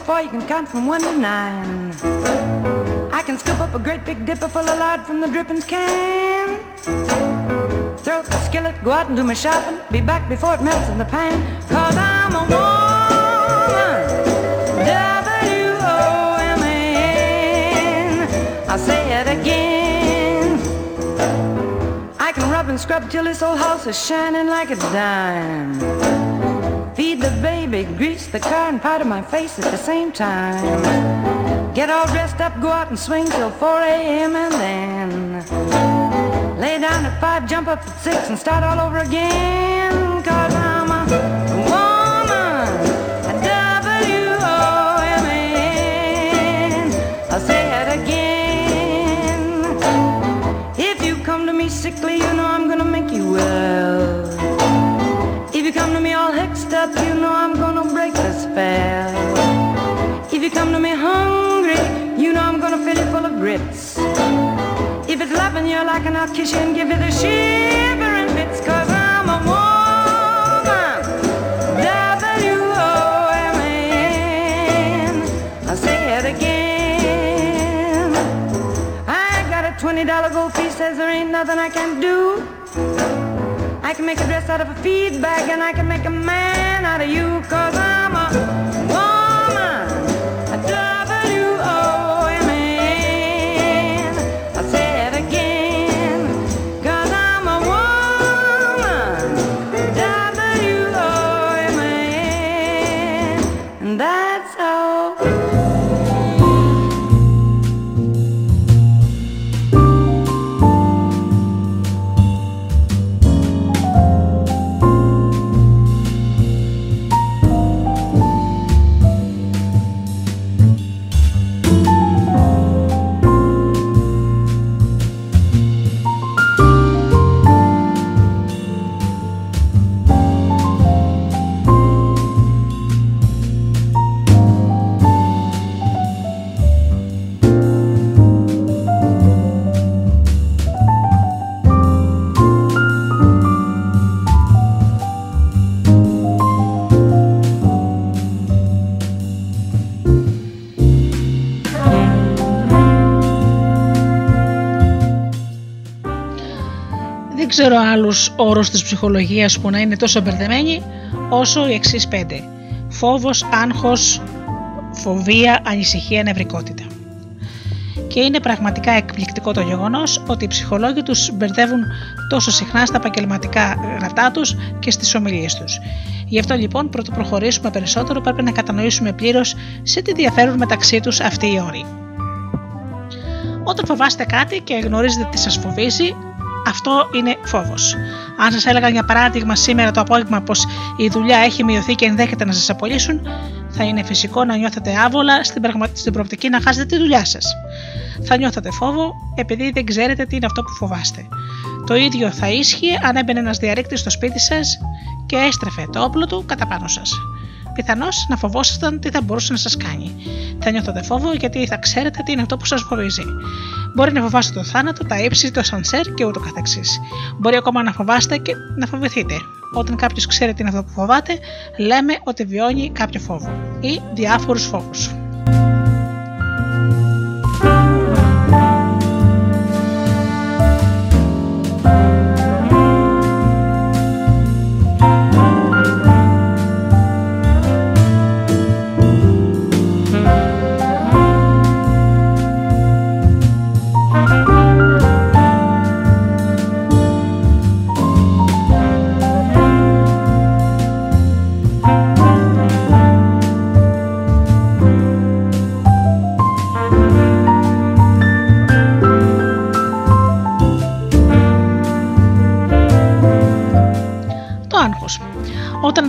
For you can count from one to nine. I can scoop up a great big dipper full of lard from the drippings can. Throw up the skillet, go out and do my shopping. Be back before it melts in the pan. Cause I'm a woman. W-O-M-A-N. I'll say it again. I can rub and scrub till this old house is shining like a dime. Baby, grease the car, and powder my face at the same time. Get all dressed up, go out and swing till 4 a.m. and then lay down at 5, jump up at 6 and start all over again. Cause I'm a woman, a W-O-M-A-N. I'll say it again. If you come to me sickly, you know I'm gonna make you well. If you come to me all hexed up, you you come to me hungry, you know I'm gonna fill you full of grits. If it's loving you like and I'll kiss you and give you the shivering bits, cause I'm a woman. W-O-M-A-N. I'll say it again. I got a twenty dollar gold piece, says there ain't nothing I can do. I can make a dress out of a feed bag and I can make a man out of you, cause I'm a woman. Ξέρω άλλους όρους της ψυχολογίας που να είναι τόσο μπερδεμένοι όσο οι εξής πέντε. Φόβος, άγχος, φοβία, ανησυχία, νευρικότητα. Και είναι πραγματικά εκπληκτικό το γεγονός ότι οι ψυχολόγοι τους μπερδεύουν τόσο συχνά στα επαγγελματικά γραφτά τους και στις ομιλίες τους. Γι' αυτό λοιπόν, πρωτού προχωρήσουμε περισσότερο, πρέπει να κατανοήσουμε πλήρως σε τι διαφέρουν μεταξύ τους αυτοί οι όροι. Όταν φοβάστε κάτι και γνωρίζετε τι σας φοβίζει, αυτό είναι φόβος. Αν σας έλεγα για παράδειγμα σήμερα το απόγευμα πως η δουλειά έχει μειωθεί και ενδέχεται να σας απολύσουν, θα είναι φυσικό να νιώθετε άβολα στην, πραγμα... στην προοπτική να χάσετε τη δουλειά σας. Θα νιώθετε φόβο επειδή δεν ξέρετε τι είναι αυτό που φοβάστε. Το ίδιο θα ίσχυε αν έμπαινε ένας διαρρήκτης στο σπίτι σας και έστρεφε το όπλο του κατά πάνω σας. Πιθανώς να φοβόσασταν τι θα μπορούσε να σας κάνει. Θα νιώθετε φόβο γιατί θα ξέρετε τι είναι αυτό που σας φοβίζει. Μπορεί να φοβάστε το θάνατο, τα ύψη, το σανσέρ και ούτω καθεξής. Μπορεί ακόμα να φοβάστε και να φοβηθείτε. Όταν κάποιος ξέρει τι είναι αυτό που φοβάται, λέμε ότι βιώνει κάποιο φόβο ή διάφορους φόβους.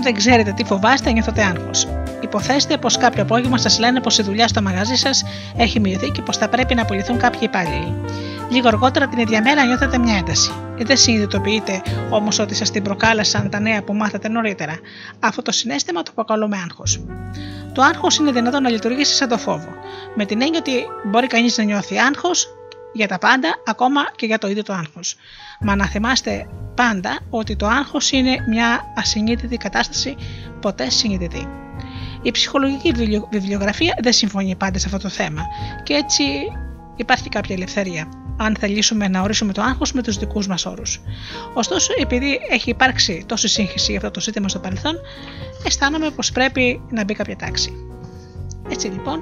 Δεν ξέρετε τι φοβάστε, νιώθετε άγχος. Υποθέστε πως κάποιο απόγευμα σας λένε πως η δουλειά στο μαγαζί σας έχει μειωθεί και πως θα πρέπει να απολυθούν κάποιοι υπάλληλοι. Λίγο αργότερα την ίδια μέρα νιώθετε μια ένταση. Δεν συνειδητοποιείτε όμως ότι σας την προκάλεσαν τα νέα που μάθατε νωρίτερα. Αυτό το συνέστημα το αποκαλούμε άγχος. Το άγχος είναι δυνατόν να λειτουργήσει σαν το φόβο. Με την έννοια ότι μπορεί κανείς να νιώθει άγχος για τα πάντα, ακόμα και για το ίδιο το άγχος. Μα να θυμάστε πάντα ότι το άγχος είναι μια ασυνείδητη κατάσταση, ποτέ συνειδητή. Η ψυχολογική βιβλιογραφία δεν συμφωνεί πάντα σε αυτό το θέμα και έτσι υπάρχει κάποια ελευθερία αν θελήσουμε να ορίσουμε το άγχος με τους δικούς μας όρους. Ωστόσο, επειδή έχει υπάρξει τόση σύγχυση για αυτό το ζήτημα στο παρελθόν, αισθάνομαι πως πρέπει να μπει κάποια τάξη. Έτσι λοιπόν,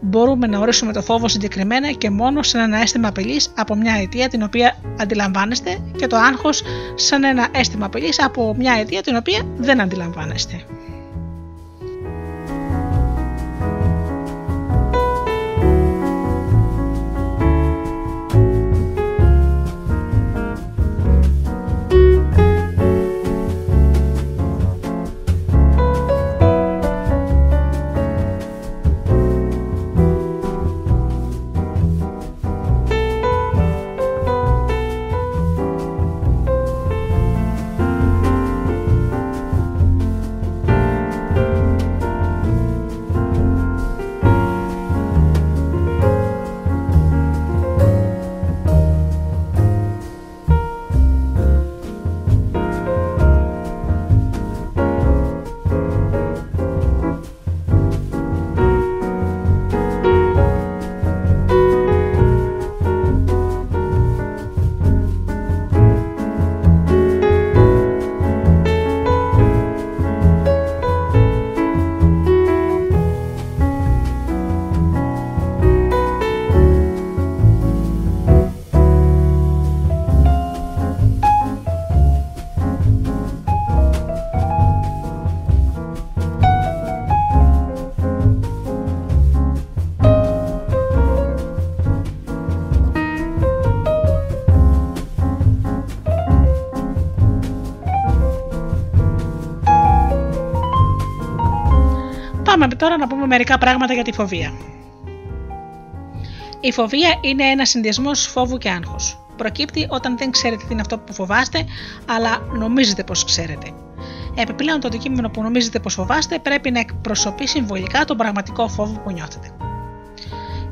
μπορούμε να ορίσουμε το φόβο συγκεκριμένα και μόνο σαν ένα αίσθημα απειλής από μια αιτία την οποία αντιλαμβάνεστε και το άγχος σαν ένα αίσθημα απειλής από μια αιτία την οποία δεν αντιλαμβάνεστε. Τώρα να πούμε μερικά πράγματα για τη φοβία. Η φοβία είναι ένα συνδυασμός φόβου και άγχου. Προκύπτει όταν δεν ξέρετε τι είναι αυτό που φοβάστε, αλλά νομίζετε πως ξέρετε. Επιπλέον, το αντικείμενο που νομίζετε πως φοβάστε πρέπει να εκπροσωπεί συμβολικά τον πραγματικό φόβο που νιώθετε.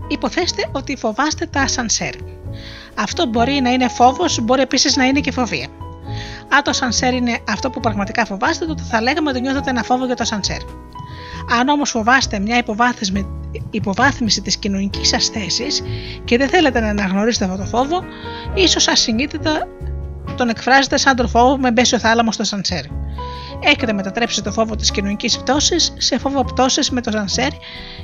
Υποθέστε ότι φοβάστε τα ασανσέρ. Αυτό μπορεί να είναι φόβος, μπορεί επίσης να είναι και φοβία. Αν το ασανσέρ είναι αυτό που πραγματικά φοβάστε, τότε θα λέγαμε ότι νιώθετε ένα φόβο για το ασανσέρ. Αν όμως φοβάστε μια υποβάθμιση, υποβάθμιση της κοινωνικής σας θέσης και δεν θέλετε να αναγνωρίσετε αυτό το φόβο, ίσως ασυνείδητα τον εκφράζετε σαν τον φόβο με μπέσιο θάλαμο στο σανσέρ. Έχετε μετατρέψει το φόβο της κοινωνικής πτώσης σε φόβο πτώσης με το σανσέρ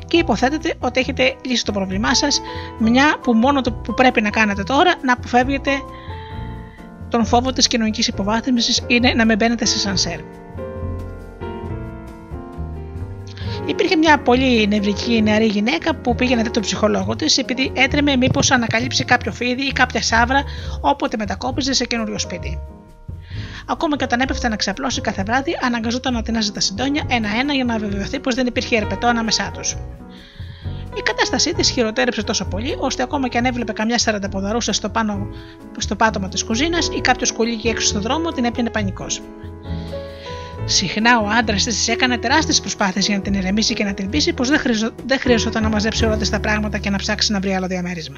και υποθέτετε ότι έχετε λύσει το πρόβλημά σας, μια που μόνο το που πρέπει να κάνετε τώρα να αποφεύγετε τον φόβο της κοινωνικής υποβάθμισης είναι να με μπαίνετε σε σανσέρ. Υπήρχε μια πολύ νευρική νεαρή γυναίκα που πήγαινε δει τον ψυχολόγο της επειδή έτρεμε μήπως ανακαλύψει κάποιο φίδι ή κάποια σάβρα όποτε μετακόπιζε σε καινούριο σπίτι. Ακόμα και όταν έπεφτε να ξαπλώσει κάθε βράδυ, αναγκαζόταν να τεινάζει τα συντόνια ένα-ένα για να βεβαιωθεί πως δεν υπήρχε ερπετό ανάμεσά τους. Η κατάστασή της χειροτέρεψε τόσο πολύ, ώστε ακόμα και αν έβλεπε καμιά σαρανταποδαρούσα στο, πάνω, στο πάτωμα της κουζίνας ή κάποιο κουλίκι έξω στον δρόμο, την έπιανε πανικός. Συχνά ο άντρας της έκανε τεράστιες προσπάθειες για να την ηρεμήσει και να την πείσει πως δεν, χρειαζο... δεν χρειαζόταν να μαζέψει όλα τα πράγματα και να ψάξει να βρει άλλο διαμέρισμα.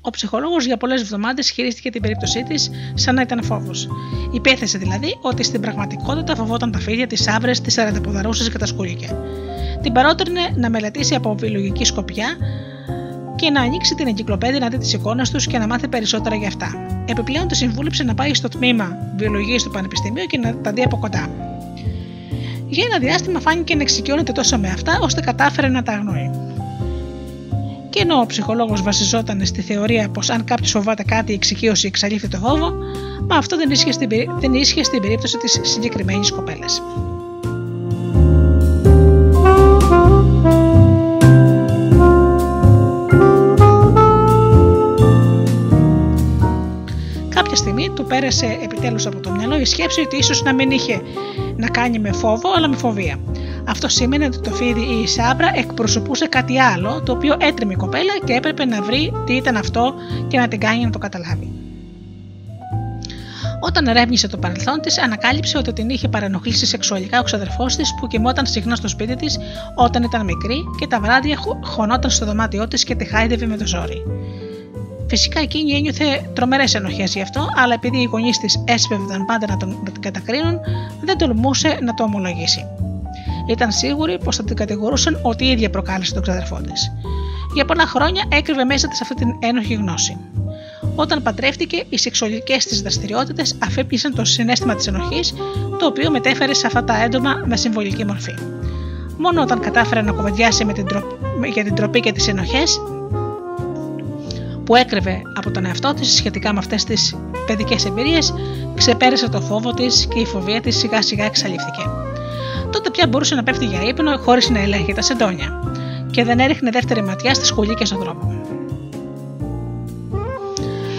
Ο ψυχολόγος για πολλές εβδομάδες χειρίστηκε την περίπτωσή της σαν να ήταν φόβος. Υπέθεσε δηλαδή ότι στην πραγματικότητα φοβόταν τα φίδια, τις άβρες, τις αρανταποδαρούσε και τα σκούλικια. Την παρότρινε να μελετήσει από βιολογική σκοπιά και να ανοίξει την εγκυκλοπαίδεια να δει τι εικόνε τους και να μάθει περισσότερα για αυτά. Επιπλέον τη συμβούλεψε να πάει στο τμήμα βιολογίας του Πανεπιστημίου και να τα δει από κοντά. Για ένα διάστημα φάνηκε να εξοικειώνεται τόσο με αυτά, ώστε κατάφερε να τα αγνοεί. Και ενώ ο ψυχολόγος βασιζόταν στη θεωρία πως αν κάποιος φοβάται κάτι, η εξοικείωση εξαλείφει το φόβο, μα αυτό δεν ίσχυε στην, δεν ίσχυε στην περίπτωση της συγκεκριμένης κοπέλας. Πέρασε επιτέλους από το μυαλό η σκέψη ότι ίσως να μην είχε να κάνει με φόβο, αλλά με φοβία. Αυτό σήμαινε ότι το φίδι ή η σάμπρα εκπροσωπούσε κάτι άλλο, το οποίο έτρεμε η κοπέλα και έπρεπε να βρει τι ήταν αυτό και να την κάνει να το καταλάβει. Όταν ερεύνησε το παρελθόν της, ανακάλυψε ότι την είχε παρενοχλήσει σεξουαλικά ο ξαδερφός της που κοιμόταν συχνά στο σπίτι της όταν ήταν μικρή και τα βράδια χωνόταν στο δωμάτιό της και τη χάιδευε με το ζόρι. Φυσικά εκείνη ένιωθε τρομερές ενοχές γι' αυτό, αλλά επειδή οι γονείς της έσπευδαν πάντα να, τον, να την κατακρίνουν, δεν τολμούσε να το ομολογήσει. Ήταν σίγουρη πως θα την κατηγορούσαν ότι η ίδια προκάλεσε τον ξαδερφό της. Για πολλά χρόνια έκρυβε μέσα της αυτή την ένοχη γνώση. Όταν παντρεύτηκε, οι σεξουαλικές της δραστηριότητες αφέπιασαν το συνέστημα της ενοχής, το οποίο μετέφερε σε αυτά τα έντομα με συμβολική μορφή. Μόνο όταν κατάφερε να κομμεντιάσει με την για την τροπή και τις ενοχές, που έκρυβε από τον εαυτό της σχετικά με αυτές τις παιδικές εμπειρίες, ξεπέρασε το φόβο της και η φοβία της σιγά σιγά εξαλείφθηκε. Τότε πια μπορούσε να πέφτει για ύπνο χωρίς να ελέγχει τα σεντόνια και δεν έριχνε δεύτερη ματιά στη σχολή και στον δρόμο.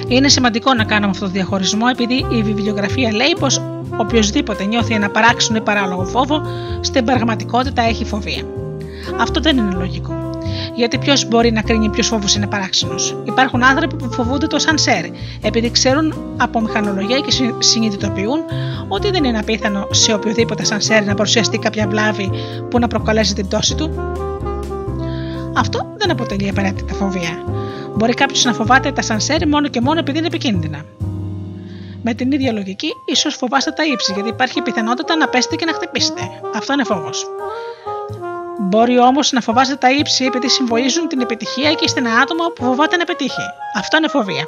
Είναι σημαντικό να κάνουμε αυτό το διαχωρισμό επειδή η βιβλιογραφία λέει πως οποιοδήποτε νιώθει ένα παράξενο ή παράλογο φόβο, στην πραγματικότητα έχει φοβία. Αυτό δεν είναι λογικό. Γιατί ποιος μπορεί να κρίνει ποιος φόβος είναι παράξενος. Υπάρχουν άνθρωποι που φοβούνται το σανσέρ, επειδή ξέρουν από μηχανολογία και συνειδητοποιούν ότι δεν είναι απίθανο σε οποιοδήποτε σανσέρ να παρουσιαστεί κάποια βλάβη που να προκαλέσει την πτώση του. Αυτό δεν αποτελεί απαραίτητα φοβία. Μπορεί κάποιος να φοβάται τα σανσέρ μόνο και μόνο επειδή είναι επικίνδυνα. Με την ίδια λογική, ίσως φοβάστε τα ύψη, γιατί υπάρχει πιθανότητα να πέσετε και να χτυπήσετε. Αυτό είναι φόβος. Μπορεί όμως να φοβάστε τα ύψη επειδή συμβολίζουν την επιτυχία και στην άτομο που φοβάται να πετύχει. Αυτό είναι φοβία.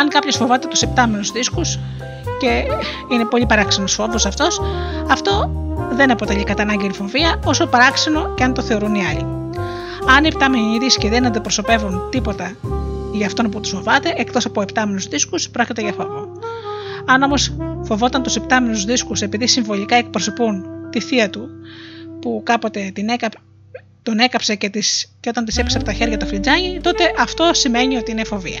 Αν κάποιος φοβάται τους επτάμενους δίσκους και είναι πολύ παράξενος φόβος αυτός, αυτό δεν αποτελεί κατά ανάγκη φοβία, όσο παράξενο και αν το θεωρούν οι άλλοι. Αν οι επτάμενοι δίσκοι δεν αντιπροσωπεύουν τίποτα για αυτόν που τους φοβάται, εκτός από επτάμενους δίσκους, πρόκειται για φόβο. Αν όμως φοβόταν τους επτάμενους δίσκους επειδή συμβολικά εκπροσωπούν τη θεία του, που κάποτε την έκαπ, τον έκαψε και, τις, και όταν τη έπεσε από τα χέρια το φλιτζάνι, τότε αυτό σημαίνει ότι είναι φοβία.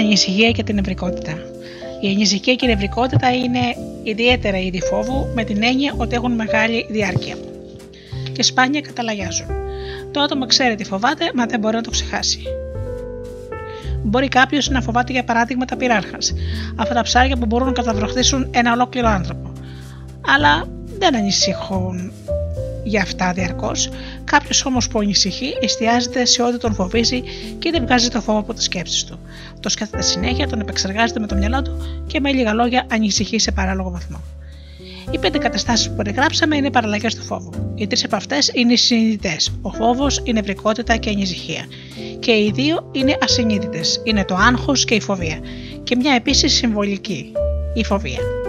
ανησυχία και την νευρικότητα. Η ανησυχία και η νευρικότητα είναι ιδιαίτερα είδη φόβου με την έννοια ότι έχουν μεγάλη διάρκεια και σπάνια καταλαγιάζουν. Το άτομο ξέρει τι φοβάται, μα δεν μπορεί να το ξεχάσει. Μπορεί κάποιος να φοβάται για παράδειγμα τα πυράρχα, αυτά τα ψάρια που μπορούν να καταβροχθήσουν ένα ολόκληρο άνθρωπο. Αλλά δεν ανησυχούν για αυτά διαρκώς. Κάποιος όμως που ανησυχεί εστιάζεται σε ό,τι τον φοβίζει και δεν βγάζει το φόβο από τις σκέψεις του. Το σκέφτεται συνέχεια, τον επεξεργάζεται με το μυαλό του και με λίγα λόγια ανησυχεί σε παράλογο βαθμό. Οι πέντε καταστάσεις που περιγράψαμε είναι παραλλαγές του φόβου. Οι τρεις από αυτές είναι οι συνειδητές. Ο φόβος, η νευρικότητα και η ανησυχία. Και οι δύο είναι ασυνείδητες. Είναι το άγχος και η φοβία. Και μια επίσης συμβολική, η φοβία.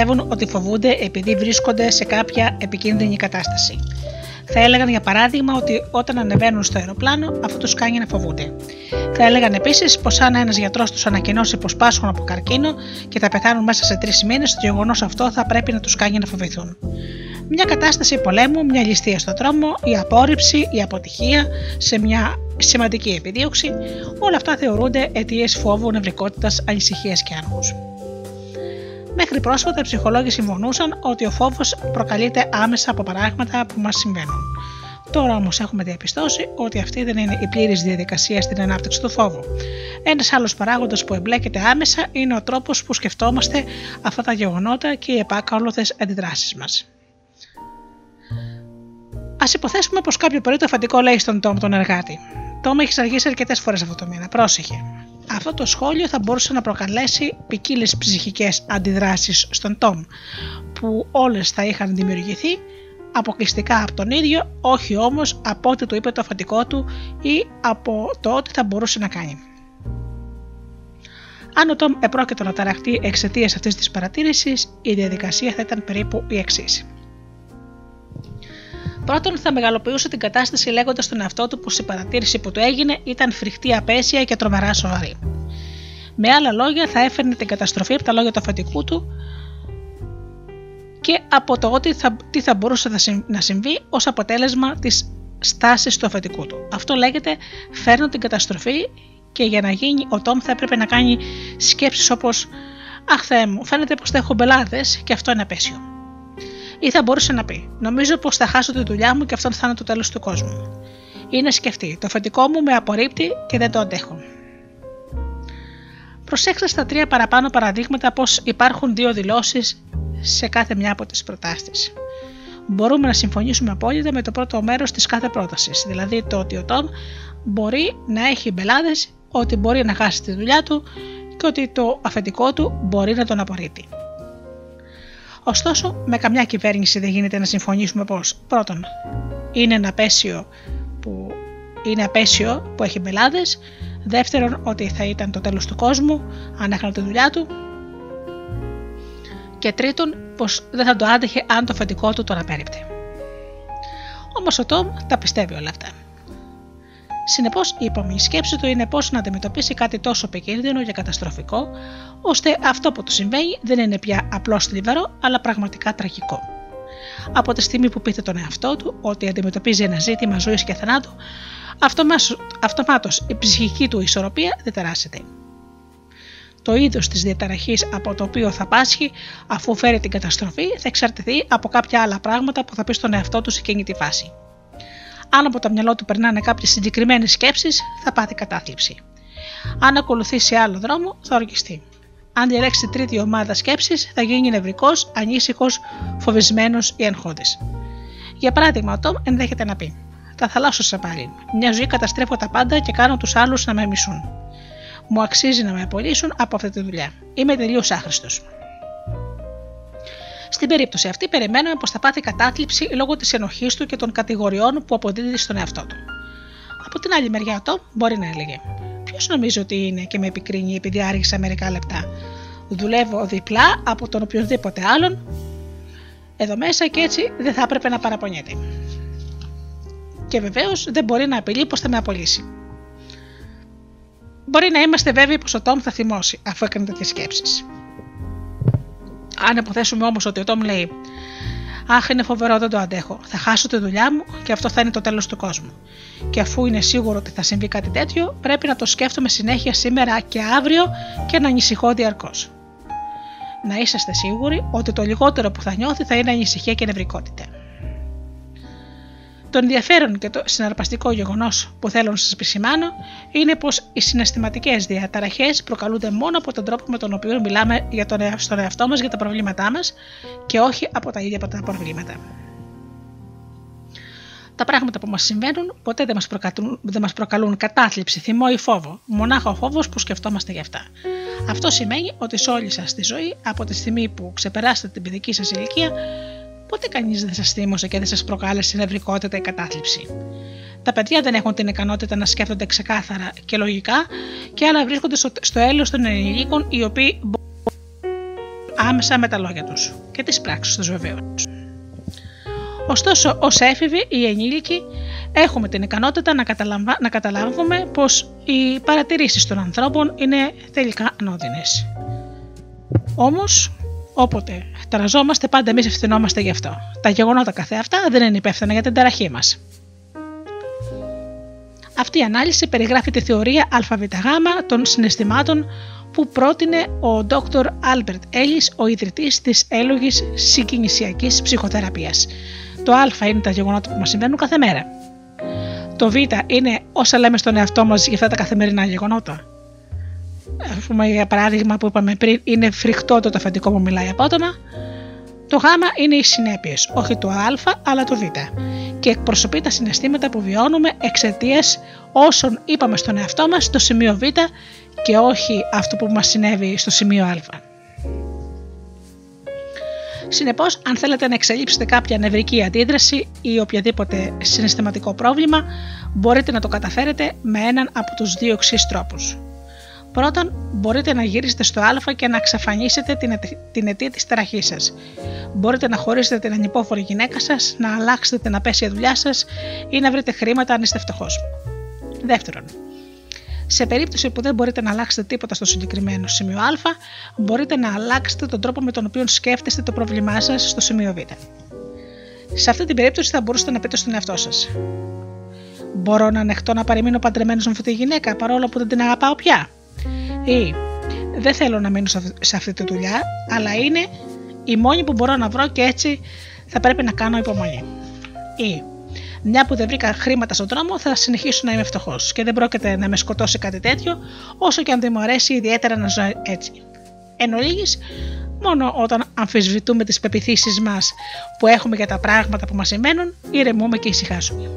Πιστεύουν ότι φοβούνται επειδή βρίσκονται σε κάποια επικίνδυνη κατάσταση. Θα έλεγαν για παράδειγμα ότι όταν ανεβαίνουν στο αεροπλάνο αυτό τους κάνει να φοβούνται. Θα έλεγαν επίσης πως αν ένας γιατρός τους ανακοινώσει πως πάσχουν από καρκίνο και θα πεθάνουν μέσα σε τρεις μήνες, το γεγονός αυτό θα πρέπει να τους κάνει να φοβηθούν. Μια κατάσταση πολέμου, μια ληστεία στο δρόμο, η απόρριψη, η αποτυχία σε μια σημαντική επιδίωξη, όλα αυτά θεωρούνται αιτίες φόβου, νευρικότητας, ανησυχία και άγχου. Μέχρι πρόσφατα οι ψυχολόγοι συμφωνούσαν ότι ο φόβος προκαλείται άμεσα από παράγματα που μας συμβαίνουν. Τώρα όμως έχουμε διαπιστώσει ότι αυτή δεν είναι η πλήρης διαδικασία στην ανάπτυξη του φόβου. Ένας άλλος παράγοντας που εμπλέκεται άμεσα είναι ο τρόπος που σκεφτόμαστε αυτά τα γεγονότα και οι επάκολουθε αντιδράσεις μας. Α υποθέσουμε πως κάποιο πρωί το αφαντικό λέει στον Τόμ τον εργάτη: Τόμ, έχεις αργήσει αρκετές φορές αυτό το μήνα. Πρόσεχε. Αυτό το σχόλιο θα μπορούσε να προκαλέσει ποικίλες ψυχικές αντιδράσεις στον Τόμ, που όλες θα είχαν δημιουργηθεί αποκλειστικά από τον ίδιο, όχι όμως από ό,τι του είπε το αφαντικό του ή από το ό,τι θα μπορούσε να κάνει. Αν ο Τόμ επρόκειτο να ταραχτεί εξαιτίας αυτής της παρατήρησης, η διαδικασία θα ήταν περίπου η εξής. Πρώτον, θα μεγαλοποιούσε την κατάσταση λέγοντας στον εαυτό του πως η παρατήρηση που του έγινε ήταν φρικτή απέσια και τρομερά σοβαρή. Με άλλα λόγια, θα έφερνε την καταστροφή από τα λόγια του αφεντικού του και από το ότι θα, τι θα μπορούσε να συμβεί ως αποτέλεσμα της στάσης του αφεντικού του. Αυτό λέγεται φέρνω την καταστροφή και για να γίνει ο Τόμ θα έπρεπε να κάνει σκέψεις όπως «Αχ Θεέ μου, φαίνεται πως θα έχω μπελάδες και αυτό είναι απέσιο» ή θα μπορούσε να πει: Νομίζω πως θα χάσω τη δουλειά μου και αυτό θα είναι το τέλος του κόσμου. Ή να σκεφτεί: Το αφεντικό μου με απορρίπτει και δεν το αντέχω. Προσέξτε στα τρία παραπάνω παραδείγματα πως υπάρχουν δύο δηλώσεις σε κάθε μια από τις προτάσεις. Μπορούμε να συμφωνήσουμε απόλυτα με το πρώτο μέρος της κάθε πρότασης, δηλαδή το ότι ο Τόμ μπορεί να έχει μπελάδες, ότι μπορεί να χάσει τη δουλειά του και ότι το αφεντικό του μπορεί να τον απορρίπτει. Ωστόσο, με καμιά κυβέρνηση δεν γίνεται να συμφωνήσουμε πω πρώτον είναι ένα απέσιο που, είναι απέσιο που έχει μπελάδες, δεύτερον ότι θα ήταν το τέλος του κόσμου αν έχανε τη δουλειά του Και τρίτον, πως δεν θα το άντεχε αν το αφεντικό του τον απέρριπτε. Όμως ο Τόμ τα πιστεύει όλα αυτά. Συνεπώς, η επόμενη σκέψη του είναι πώς να αντιμετωπίσει κάτι τόσο επικίνδυνο και καταστροφικό, ώστε αυτό που του συμβαίνει δεν είναι πια απλώς θλιβερό, αλλά πραγματικά τραγικό. Από τη στιγμή που πείθε τον εαυτό του ότι αντιμετωπίζει ένα ζήτημα ζωής και θανάτου, αυτομάτως η ψυχική του ισορροπία διαταράσσεται. Το είδος της διαταραχής από το οποίο θα πάσχει αφού φέρει την καταστροφή θα εξαρτηθεί από κάποια άλλα πράγματα που θα πει στον εαυτό του σε εκείνη τη φάση. Αν από το μυαλό του περνάνε κάποιες συγκεκριμένες σκέψεις, θα πάθει κατάθλιψη. Αν ακολουθήσει άλλο δρόμο, θα οργιστεί. Αν διαλέξει τρίτη ομάδα σκέψης, θα γίνει νευρικός, ανήσυχος, φοβισμένος ή εγχώδη. Για παράδειγμα, ο Τόμ ενδέχεται να πει: Θα θαλάσσω σε πάλι. Μια ζωή καταστρέφω τα πάντα και κάνω τους άλλους να με μισούν. Μου αξίζει να με απολύσουν από αυτή τη δουλειά. Είμαι τελείως άχρηστος. Στην περίπτωση αυτή, περιμένουμε πως θα πάθει κατάθλιψη λόγω της ενοχής του και των κατηγοριών που αποδίδει στον εαυτό του. Από την άλλη μεριά, το μπορεί να έλεγε: Ποιος νομίζω ότι είναι και με επικρίνει επειδή άργησα μερικά λεπτά; Δουλεύω διπλά από τον οποιοδήποτε άλλον; Εδώ μέσα και έτσι δεν θα έπρεπε να παραπονιέται. Και βεβαίως δεν μπορεί να απειλεί πως θα με απολύσει. Μπορεί να είμαστε βέβαιοι πως ο Τόμ θα θυμώσει αφού έκανε τέτοιες σκέψεις. Αν υποθέσουμε όμως ότι ο Τόμ λέει Αχ, είναι φοβερό, δεν το αντέχω. Θα χάσω τη δουλειά μου και αυτό θα είναι το τέλος του κόσμου. Και αφού είναι σίγουρο ότι θα συμβεί κάτι τέτοιο, πρέπει να το σκέφτομαι συνέχεια σήμερα και αύριο και να ανησυχώ διαρκώς. Να είσαστε σίγουροι ότι το λιγότερο που θα νιώθει θα είναι ανησυχία και νευρικότητα. Το ενδιαφέρον και το συναρπαστικό γεγονός που θέλω να σας επισημάνω είναι πως οι συναισθηματικές διαταραχές προκαλούνται μόνο από τον τρόπο με τον οποίο μιλάμε για τον, στον εαυτό μας για τα προβλήματά μας και όχι από τα ίδια από τα προβλήματα. Τα πράγματα που μας συμβαίνουν ποτέ δεν μας προκαλούν, δεν μας προκαλούν κατάθλιψη, θυμό ή φόβο. Μονάχα ο φόβος που σκεφτόμαστε γι' αυτά. Αυτό σημαίνει ότι σε όλη σας τη ζωή, από τη στιγμή που ξεπεράσετε την παιδική σας ηλικία, ποτέ κανείς δεν σας θύμωσε και δεν σας προκάλεσε νευρικότητα ή κατάθλιψη. Τα παιδιά δεν έχουν την ικανότητα να σκέφτονται ξεκάθαρα και λογικά και άλλα βρίσκονται στο έλεος των ενηλίκων οι οποίοι μπορούν άμεσα με τα λόγια τους και τις πράξεις τους βεβαίως. Ωστόσο, ως έφηβοι ή ενήλικοι, έχουμε την ικανότητα να, να καταλάβουμε πως οι παρατηρήσεις των ανθρώπων είναι τελικά ανώδυνες. Όμως, όποτε ταραζόμαστε, πάντα εμείς ευθυνόμαστε γι' αυτό. Τα γεγονότα καθεαυτά δεν είναι υπεύθυνα για την ταραχή μας. Αυτή η ανάλυση περιγράφει τη θεωρία ΑΒΓ των συναισθημάτων που πρότεινε ο Dr. Albert Ellis, ο ιδρυτής της έλογης συγκινησιακής ψυχοθεραπείας. Το Α είναι τα γεγονότα που μας συμβαίνουν κάθε μέρα. Το Β είναι όσα λέμε στον εαυτό μας για αυτά τα καθημερινά γεγονότα. Α πούμε, για παράδειγμα που είπαμε πριν, είναι φρικτό το αφεντικό που μιλάει απότομα. Το Γ είναι οι συνέπειες, όχι το Α, αλλά το Β. Και εκπροσωπεί τα συναισθήματα που βιώνουμε εξαιτίας όσων είπαμε στον εαυτό μας στο σημείο Β και όχι αυτό που μας συνέβη στο σημείο Α. Συνεπώς, αν θέλετε να εξελίψετε κάποια νευρική αντίδραση ή οποιοδήποτε συναισθηματικό πρόβλημα, μπορείτε να το καταφέρετε με έναν από τους δύο εξής τρόπους. Πρώτον, μπορείτε να γυρίσετε στο Α και να εξαφανίσετε την, την αιτία της ταραχής σας. Μπορείτε να χωρίσετε την ανυπόφορη γυναίκα σας, να αλλάξετε την απέσια δουλειά σας ή να βρείτε χρήματα αν είστε φτωχός. Δεύτερον, σε περίπτωση που δεν μπορείτε να αλλάξετε τίποτα στο συγκεκριμένο σημείο Α, μπορείτε να αλλάξετε τον τρόπο με τον οποίο σκέφτεστε το πρόβλημά σας στο σημείο Β. Σε αυτή την περίπτωση θα μπορούσατε να πείτε στον εαυτό σας. Μπορώ να ανεχτώ να παραμείνω παντρεμένος με αυτή τη γυναίκα παρόλο που δεν την αγαπάω πια. Ή δεν θέλω να μείνω σε αυτή τη δουλειά, αλλά είναι η μόνη που μπορώ να βρω και έτσι θα πρέπει να κάνω υπομονή. Ή μια που δεν βρήκα χρήματα στον δρόμο, θα συνεχίσω να είμαι φτωχός και δεν πρόκειται να με σκοτώσει κάτι τέτοιο, όσο και αν δεν μου αρέσει ιδιαίτερα να ζω έτσι. Εν ολίγης, μόνο όταν αμφισβητούμε τις πεπιθήσεις μας που έχουμε για τα πράγματα που μας σημαίνουν, ηρεμούμε και ησυχάζουμε.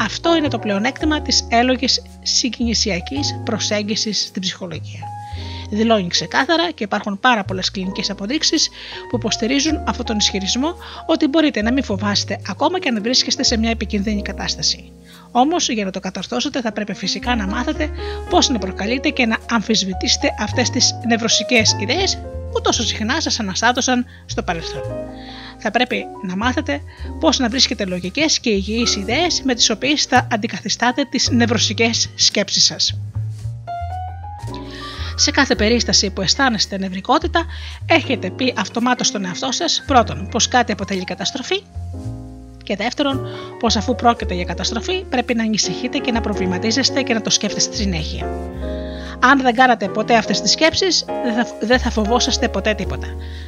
Αυτό είναι το πλεονέκτημα της έλογης συγκινησιακής προσέγγισης στην ψυχολογία. Δηλώνει ξεκάθαρα και υπάρχουν πάρα πολλές κλινικές αποδείξεις που υποστηρίζουν αυτόν τον ισχυρισμό ότι μπορείτε να μην φοβάστε ακόμα και αν βρίσκεστε σε μια επικίνδυνη κατάσταση. Όμως, για να το κατορθώσετε, θα πρέπει φυσικά να μάθετε πώς να προκαλείτε και να αμφισβητήσετε αυτές τις νευρωσικές ιδέες που τόσο συχνά σας αναστάτωσαν στο παρελθόν. Θα πρέπει να μάθετε πώς να βρίσκετε λογικές και υγιείς ιδέες με τις οποίες θα αντικαθιστάτε τις νευρωσικές σκέψεις σας. Σε κάθε περίσταση που αισθάνεστε νευρικότητα, έχετε πει αυτομάτως στον εαυτό σας πρώτον πως κάτι αποτελεί καταστροφή και δεύτερον πως αφού πρόκειται για καταστροφή πρέπει να ανησυχείτε και να προβληματίζεστε και να το σκέφτεστε στη συνέχεια. Αν δεν κάνατε ποτέ αυτές τις σκέψεις, δεν θα, δεν θα φοβόσαστε ποτέ τίποτα.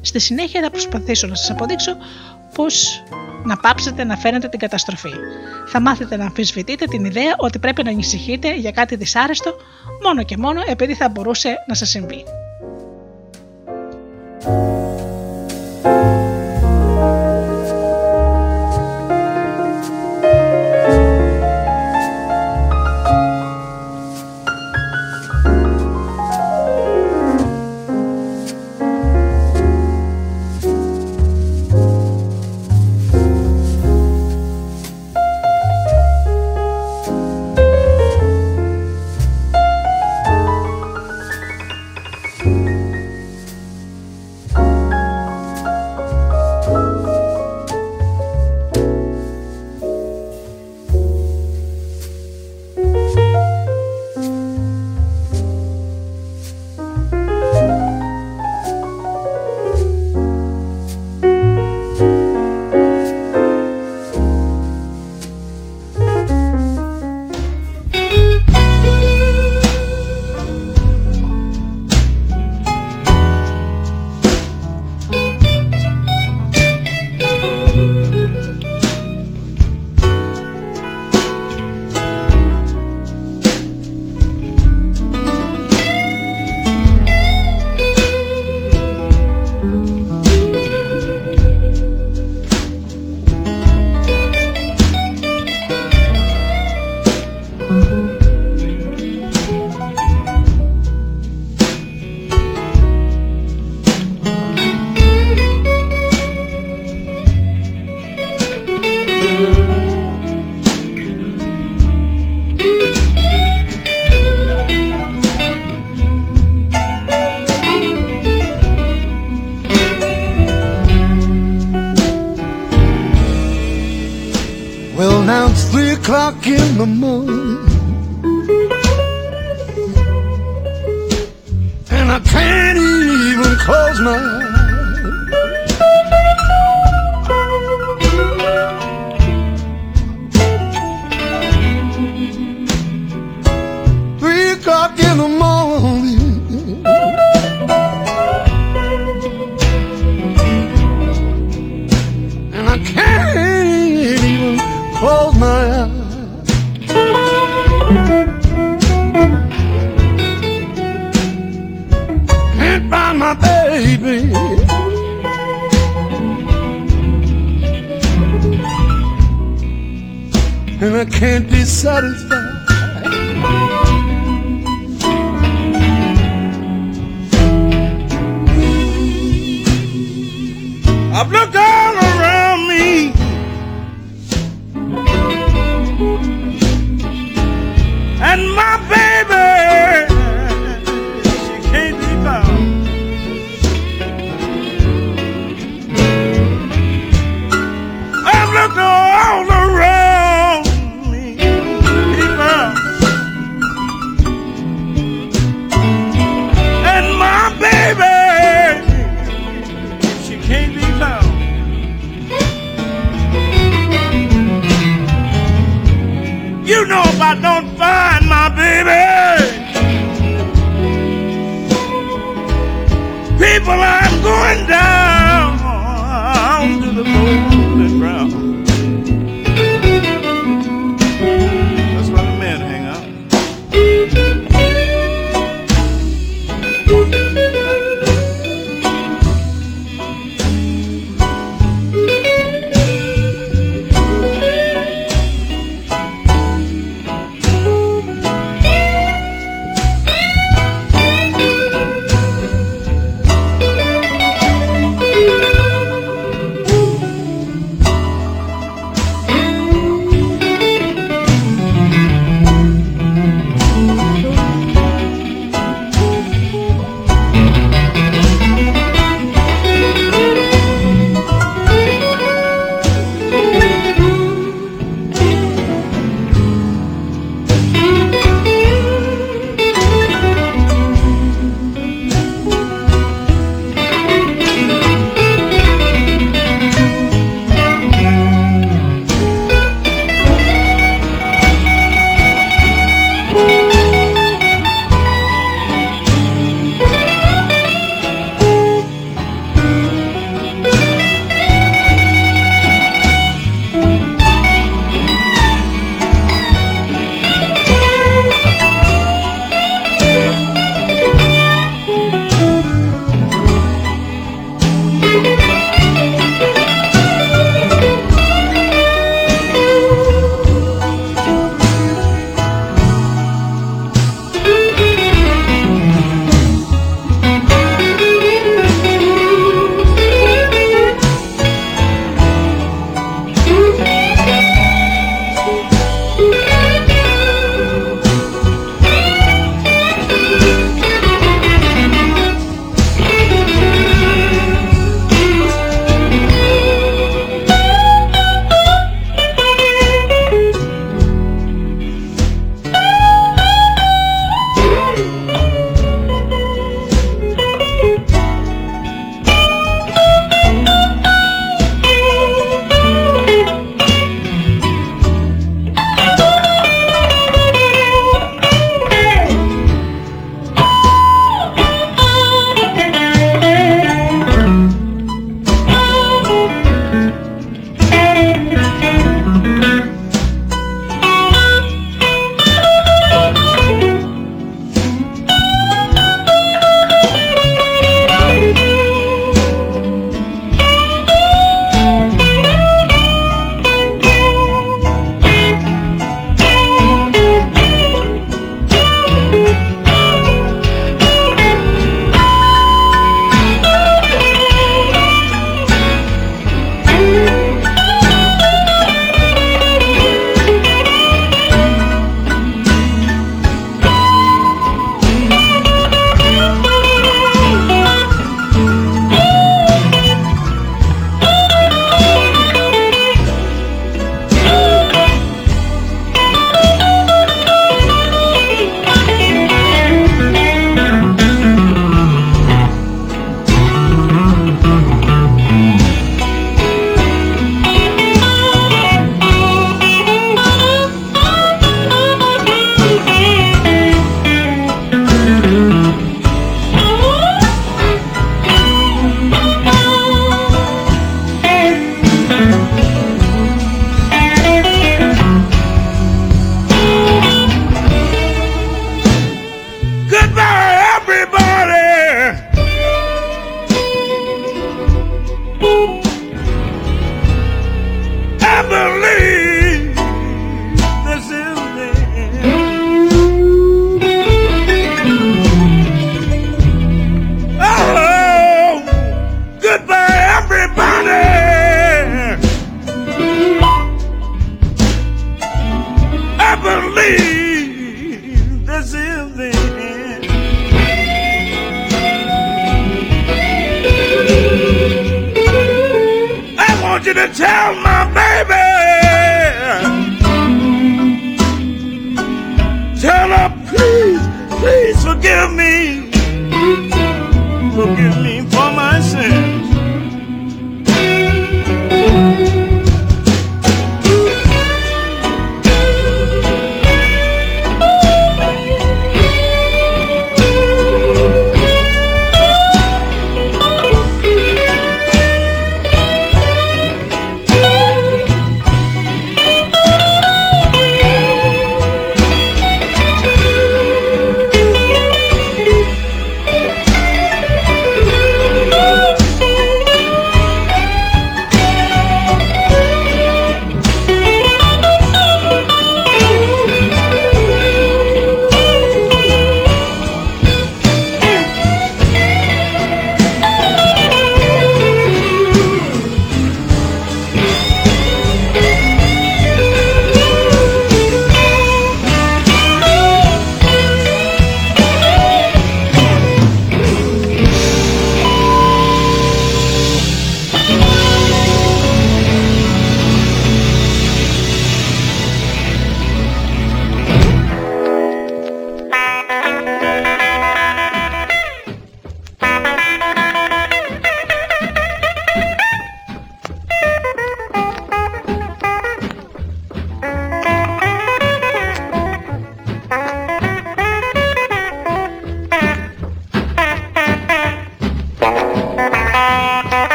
Στη συνέχεια θα προσπαθήσω να σας αποδείξω πώ να πάψετε να φαίνεται την καταστροφή. Θα μάθετε να αμφισβητείτε την ιδέα ότι πρέπει να ανησυχείτε για κάτι δυσάρεστο μόνο και μόνο επειδή θα μπορούσε να σας συμβεί.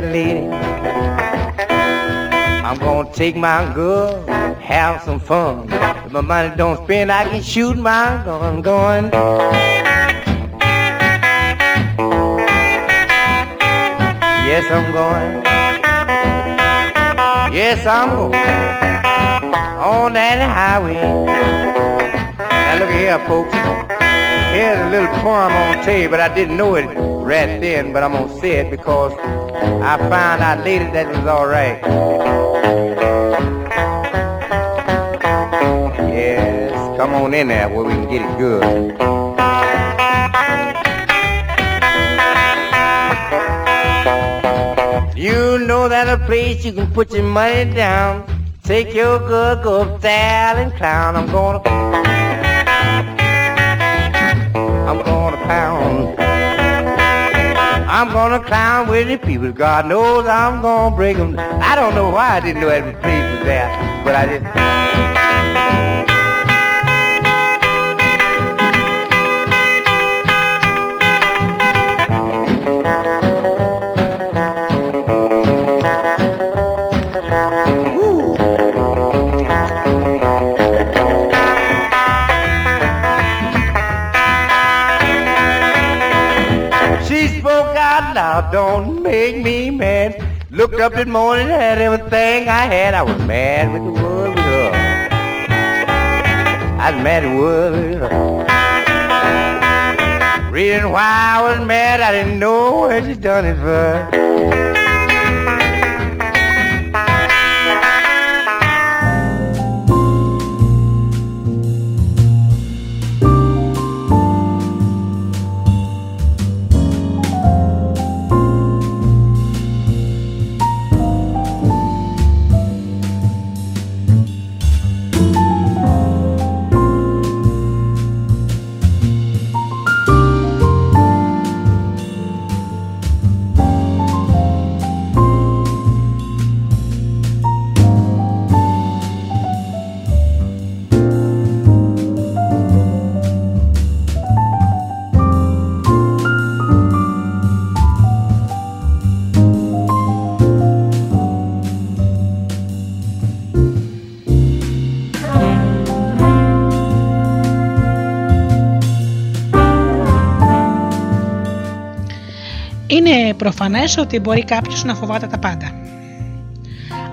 That lady. I'm gonna take my girl, have some fun. If my money don't spend, I can shoot my gun going. Yes, I'm going. Yes, I'm going. On that highway. Now look here, folks. Here's a little poem I'm gonna tell you, but I didn't know it right then, but I'm gonna say it because I found out later that it was all right. Yes, come on in there where we can get it good. You know that a place you can put your money down. Take your good, go up there and clown. I'm gonna, I'm gonna clown with the people. God knows I'm gonna break them. I don't know why I didn't know that place was there, but I just. Looked up this morning, had everything I had. I was mad with the world. I was mad with the world. Reason why I was mad, I didn't know what she done it for. Προφανές ότι μπορεί κάποιος να φοβάται τα πάντα.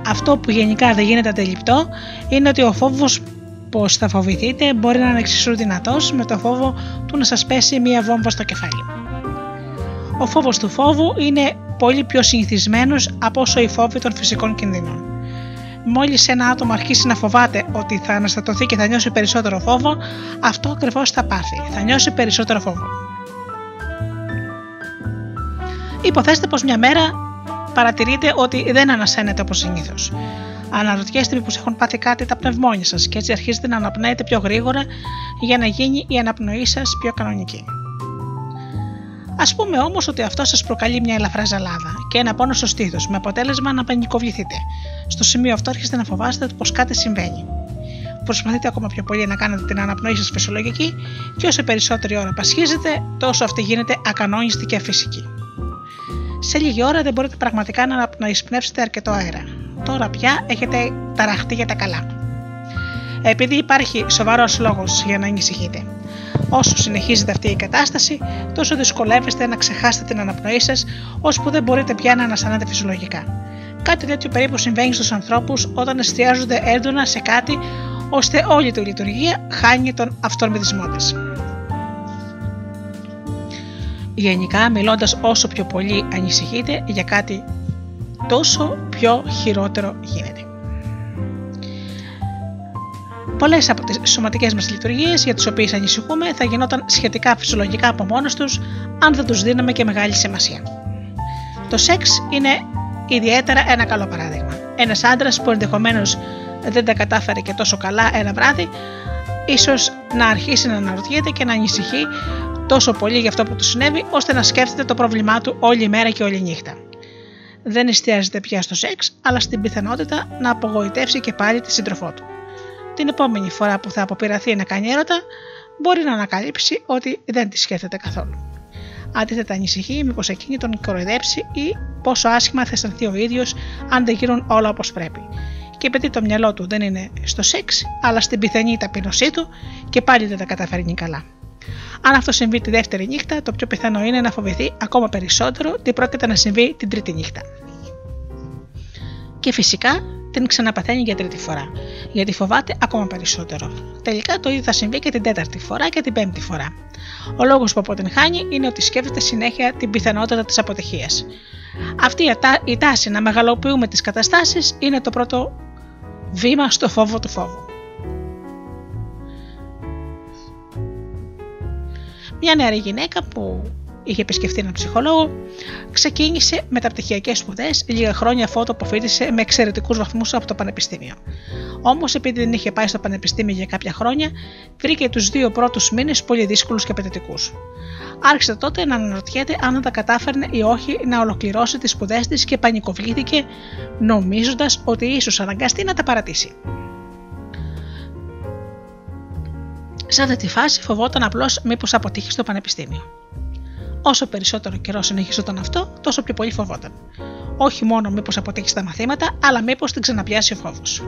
Αυτό που γενικά δεν γίνεται αντιληπτό είναι ότι ο φόβος πως θα φοβηθείτε μπορεί να είναι εξίσου δυνατός με το φόβο του να σας πέσει μία βόμβα στο κεφάλι. Ο φόβος του φόβου είναι πολύ πιο συνηθισμένος από όσο οι φόβοι των φυσικών κινδύνων. Μόλις ένα άτομο αρχίσει να φοβάται ότι θα αναστατωθεί και θα νιώσει περισσότερο φόβο, αυτό ακριβώς θα πάθει. Θα νιώσει περισσότερο φόβο. Υποθέστε πως μια μέρα παρατηρείτε ότι δεν ανασένετε όπως συνήθως. Αναρωτιέστε μήπως έχουν πάθει κάτι τα πνευμόνια σας και έτσι αρχίζετε να αναπνέετε πιο γρήγορα για να γίνει η αναπνοή σας πιο κανονική. Α πούμε όμως ότι αυτό σας προκαλεί μια ελαφρά ζαλάδα και ένα πόνο στο στήθος, με αποτέλεσμα να πανικοβληθείτε. Στο σημείο αυτό αρχίζετε να φοβάστε πως κάτι συμβαίνει. Προσπαθείτε ακόμα πιο πολύ να κάνετε την αναπνοή σας φυσιολογική και όσο περισσότερη ώρα πασχίζετε, τόσο αυτή γίνεται ακανόνιστη και αφυσική. Σε λίγη ώρα δεν μπορείτε πραγματικά να εισπνεύσετε αρκετό αέρα. Τώρα πια έχετε ταραχτεί για τα καλά. Επειδή υπάρχει σοβαρός λόγος για να ανησυχείτε. Όσο συνεχίζεται αυτή η κατάσταση, τόσο δυσκολεύεστε να ξεχάσετε την αναπνοή σας, ώσπου δεν μπορείτε πια να ανασανάτε φυσιολογικά. Κάτι τέτοιο περίπου συμβαίνει στους ανθρώπους όταν εστιάζονται έντονα σε κάτι, ώστε όλη τη λειτουργία χάνει τον αυτορμητισμό της. Γενικά, μιλώντας όσο πιο πολύ ανησυχείτε για κάτι, τόσο πιο χειρότερο γίνεται. Πολλές από τις σωματικές μας λειτουργίες για τις οποίες ανησυχούμε θα γινόταν σχετικά φυσιολογικά από μόνος τους αν δεν τους δίναμε και μεγάλη σημασία. Το σεξ είναι ιδιαίτερα ένα καλό παράδειγμα. Ένας άντρας που ενδεχομένως δεν τα κατάφερε και τόσο καλά ένα βράδυ, ίσως να αρχίσει να αναρωτιέται και να ανησυχεί τόσο πολύ για αυτό που του συνέβη, ώστε να σκέφτεται το πρόβλημά του όλη μέρα και όλη νύχτα. Δεν εστιάζεται πια στο σεξ, αλλά στην πιθανότητα να απογοητεύσει και πάλι τη σύντροφό του την επόμενη φορά που θα αποπειραθεί να κάνει έρωτα, μπορεί να ανακαλύψει ότι δεν τη σκέφτεται καθόλου. Αντίθετα, ανησυχεί μήπως εκείνη τον κοροϊδέψει ή πόσο άσχημα θα αισθανθεί ο ίδιος αν δεν γίνουν όλα όπως πρέπει. Και επειδή το μυαλό του δεν είναι στο σεξ, αλλά στην πιθανή ταπεινωσή του και πάλι δεν τα καταφέρνει καλά. Αν αυτό συμβεί τη δεύτερη νύχτα, το πιο πιθανό είναι να φοβηθεί ακόμα περισσότερο τι πρόκειται να συμβεί την τρίτη νύχτα. Και φυσικά την ξαναπαθαίνει για τρίτη φορά, γιατί φοβάται ακόμα περισσότερο. Τελικά το ίδιο θα συμβεί και την τέταρτη φορά και την πέμπτη φορά. Ο λόγος που αποτυγχάνει είναι ότι σκέφτεται συνέχεια την πιθανότητα της αποτυχίας. Αυτή η τάση να μεγαλοποιούμε τις καταστάσεις είναι το πρώτο βήμα στο φόβο του φόβου. Μια νεαρή γυναίκα που είχε επισκεφτεί έναν ψυχολόγο, ξεκίνησε μεταπτυχιακέ σπουδές λίγα χρόνια αφού το αποφύτησε με εξαιρετικούς βαθμούς από το Πανεπιστήμιο. Όμως, επειδή δεν είχε πάει στο Πανεπιστήμιο για κάποια χρόνια, βρήκε τους δύο πρώτους μήνες πολύ δύσκολους και απαιτητικούς. Άρχισε τότε να αναρωτιέται αν τα κατάφερνε ή όχι να ολοκληρώσει τις σπουδές της και πανικοβλήθηκε, νομίζοντας ότι ίσως αναγκαστεί να τα παρατήσει. Σε αυτή τη φάση φοβόταν απλώς μήπως αποτύχει στο πανεπιστήμιο. Όσο περισσότερο καιρό συνεχιζόταν αυτό, τόσο πιο πολύ φοβόταν. Όχι μόνο μήπως αποτύχει τα μαθήματα, αλλά μήπως την ξαναπιάσει ο φόβος.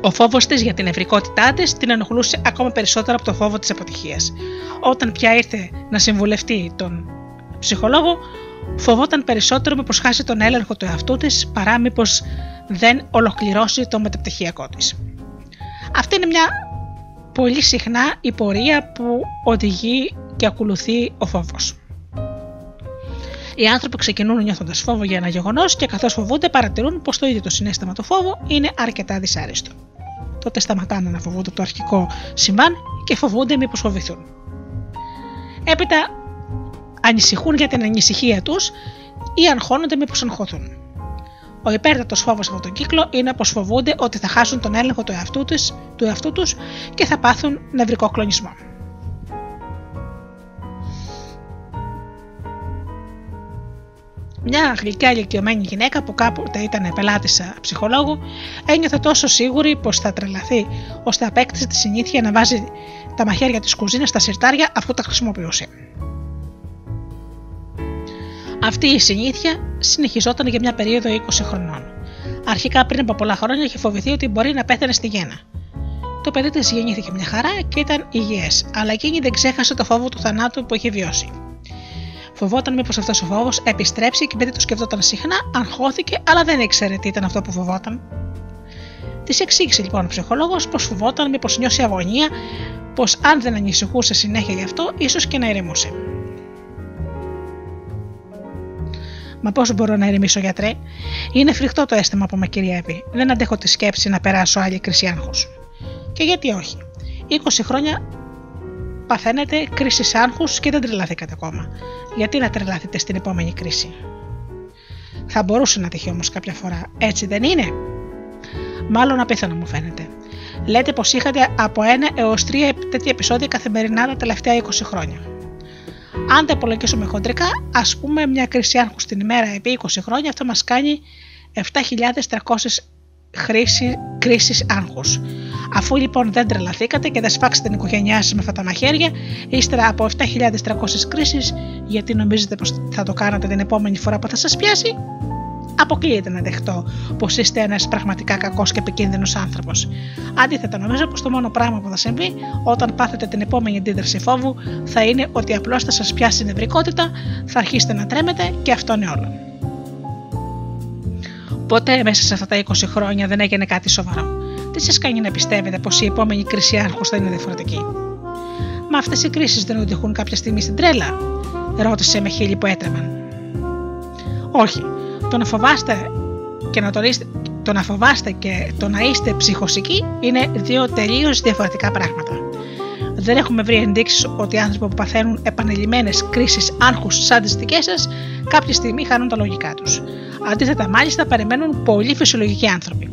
Ο φόβος της για την ευρικότητά της την ενοχλούσε ακόμα περισσότερο από το φόβο της αποτυχίας. Όταν πια ήρθε να συμβουλευτεί τον ψυχολόγο, φοβόταν περισσότερο μήπω χάσει τον έλεγχο του εαυτού της παρά μήπως δεν ολοκληρώσει το μεταπτυχιακό της. Αυτή είναι μια πολύ συχνά η πορεία που οδηγεί και ακολουθεί ο φόβος. Οι άνθρωποι ξεκινούν νιώθοντας φόβο για ένα γεγονός και καθώς φοβούνται, παρατηρούν πως το ίδιο το συνέστημα του φόβου είναι αρκετά δυσάρεστο. Τότε σταματάνε να φοβούνται το αρχικό συμβάν και φοβούνται μήπως φοβηθούν. Έπειτα ανησυχούν για την ανησυχία τους ή αγχώνονται μήπως αγχωθούν. Ο υπέρτατος φόβος από τον κύκλο είναι πως φοβούνται ότι θα χάσουν τον έλεγχο του εαυτού, τους, του εαυτού τους και θα πάθουν νευρικό κλονισμό. Μια γλυκιά ηλικιωμένη γυναίκα που κάποτε ήταν πελάτησα ψυχολόγου ένιωθε τόσο σίγουρη πως θα τρελαθεί ώστε απέκτησε τη συνήθεια να βάζει τα μαχαίρια της κουζίνας στα σιρτάρια αφού τα χρησιμοποιούσε. Αυτή η συνήθεια συνεχιζόταν για μια περίοδο 20 χρονών. Αρχικά πριν από πολλά χρόνια είχε φοβηθεί ότι μπορεί να πέθανε στη γέννα. Το παιδί της γεννήθηκε μια χαρά και ήταν υγιές, αλλά εκείνη δεν ξέχασε το φόβο του θανάτου που είχε βιώσει. Φοβόταν μήπως αυτός ο φόβος επιστρέψει και επειδή το σκεφτόταν συχνά, αγχώθηκε, αλλά δεν ήξερε τι ήταν αυτό που φοβόταν. Της εξήγησε λοιπόν ο ψυχολόγος πως φοβόταν μήπως νιώσει αγωνία, πως αν δεν ανησυχούσε συνέχεια γι' αυτό, ίσως και να ηρεμούσε. Μα πώς μπορώ να ηρεμήσω, γιατρέ; Είναι φρικτό το αίσθημα που με κυριεύει. Δεν αντέχω τη σκέψη να περάσω άλλη κρίση άγχους. Και γιατί όχι; 20 χρόνια παθαίνετε κρίση άγχους και δεν τρελαθήκατε ακόμα. Γιατί να τρελαθείτε στην επόμενη κρίση; Θα μπορούσε να τυχεί όμως κάποια φορά, έτσι δεν είναι; Μάλλον απίθανο μου φαίνεται. Λέτε πως είχατε από ένα έως τρία τέτοια επεισόδια καθημερινά τα τελευταία 20 χρόνια. Αν τα υπολογίσουμε χοντρικά, ας πούμε μια κρίση άγχους την ημέρα επί 20 χρόνια, αυτό μας κάνει 7.300 κρίσεις άγχους. Αφού λοιπόν δεν τρελαθήκατε και δεν σφάξετε την οικογένειά σας με αυτά τα μαχαίρια, ύστερα από 7.300 κρίσεις, γιατί νομίζετε πως θα το κάνατε την επόμενη φορά που θα σας πιάσει, αποκλείεται να δεχτώ πως είστε ένας πραγματικά κακός και επικίνδυνος άνθρωπος. Αντίθετα, νομίζω πως το μόνο πράγμα που θα συμβεί όταν πάθετε την επόμενη αντίδραση φόβου θα είναι ότι απλώς θα σας πιάσει η νευρικότητα, θα αρχίσετε να τρέμετε και αυτό είναι όλο. Ποτέ μέσα σε αυτά τα 20 χρόνια δεν έγινε κάτι σοβαρό. Τι σας κάνει να πιστεύετε πως η επόμενη κρίση άγχου θα είναι διαφορετική; Μα αυτές οι κρίσεις δεν οδηγούν κάποια στιγμή στην τρέλα, ρώτησε με χείλη που έτρεμαν. Όχι, το να φοβάστε και να, το, το να φοβάστε και το να είστε ψυχοσικοί είναι δύο τελείως διαφορετικά πράγματα. Δεν έχουμε βρει ενδείξεις ότι οι άνθρωποι που παθαίνουν επανελειμμένε κρίσεις άγχους σαν τις δικές σας, κάποια στιγμή χάνουν τα λογικά τους. Αντίθετα, μάλιστα, περιμένουν πολύ φυσιολογικοί άνθρωποι.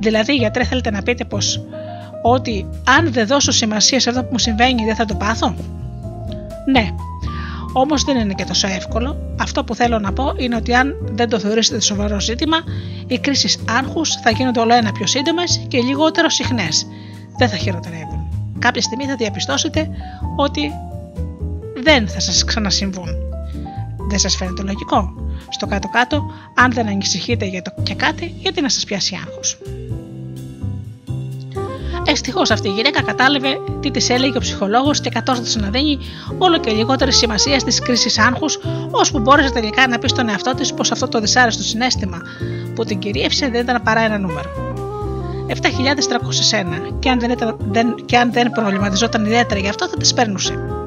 Δηλαδή, γιατρέ, θέλετε να πείτε πως ότι αν δεν δώσω σημασία σε αυτό που μου συμβαίνει, δεν θα το πάθω; Ναι, Όμως δεν είναι και τόσο εύκολο. Αυτό που θέλω να πω είναι ότι αν δεν το θεωρήσετε σοβαρό ζήτημα, οι κρίσεις άγχου θα γίνονται όλο ένα πιο σύντομες και λιγότερο συχνές. Δεν θα χειροτερεύουν. Κάποια στιγμή θα διαπιστώσετε ότι δεν θα σας ξανασυμβούν. Δεν σας φαίνεται λογικό. Στο κάτω-κάτω, αν δεν ανησυχείτε για το και κάτι, γιατί να σας πιάσει άγχος; Ευτυχώς αυτή η γυναίκα κατάλαβε τι της έλεγε ο ψυχολόγος και κατόρθωσε να δίνει όλο και λιγότερη σημασία στις κρίσεις άγχους, ώσπου μπόρεσε τελικά να πει στον εαυτό της πως αυτό το δυσάρεστο συνέστημα που την κυρίευσε δεν ήταν παρά ένα νούμερο. 7.301 και αν δεν, ήταν, δεν, και αν δεν προβληματιζόταν ιδιαίτερα γι' αυτό θα τι παίρνουσε.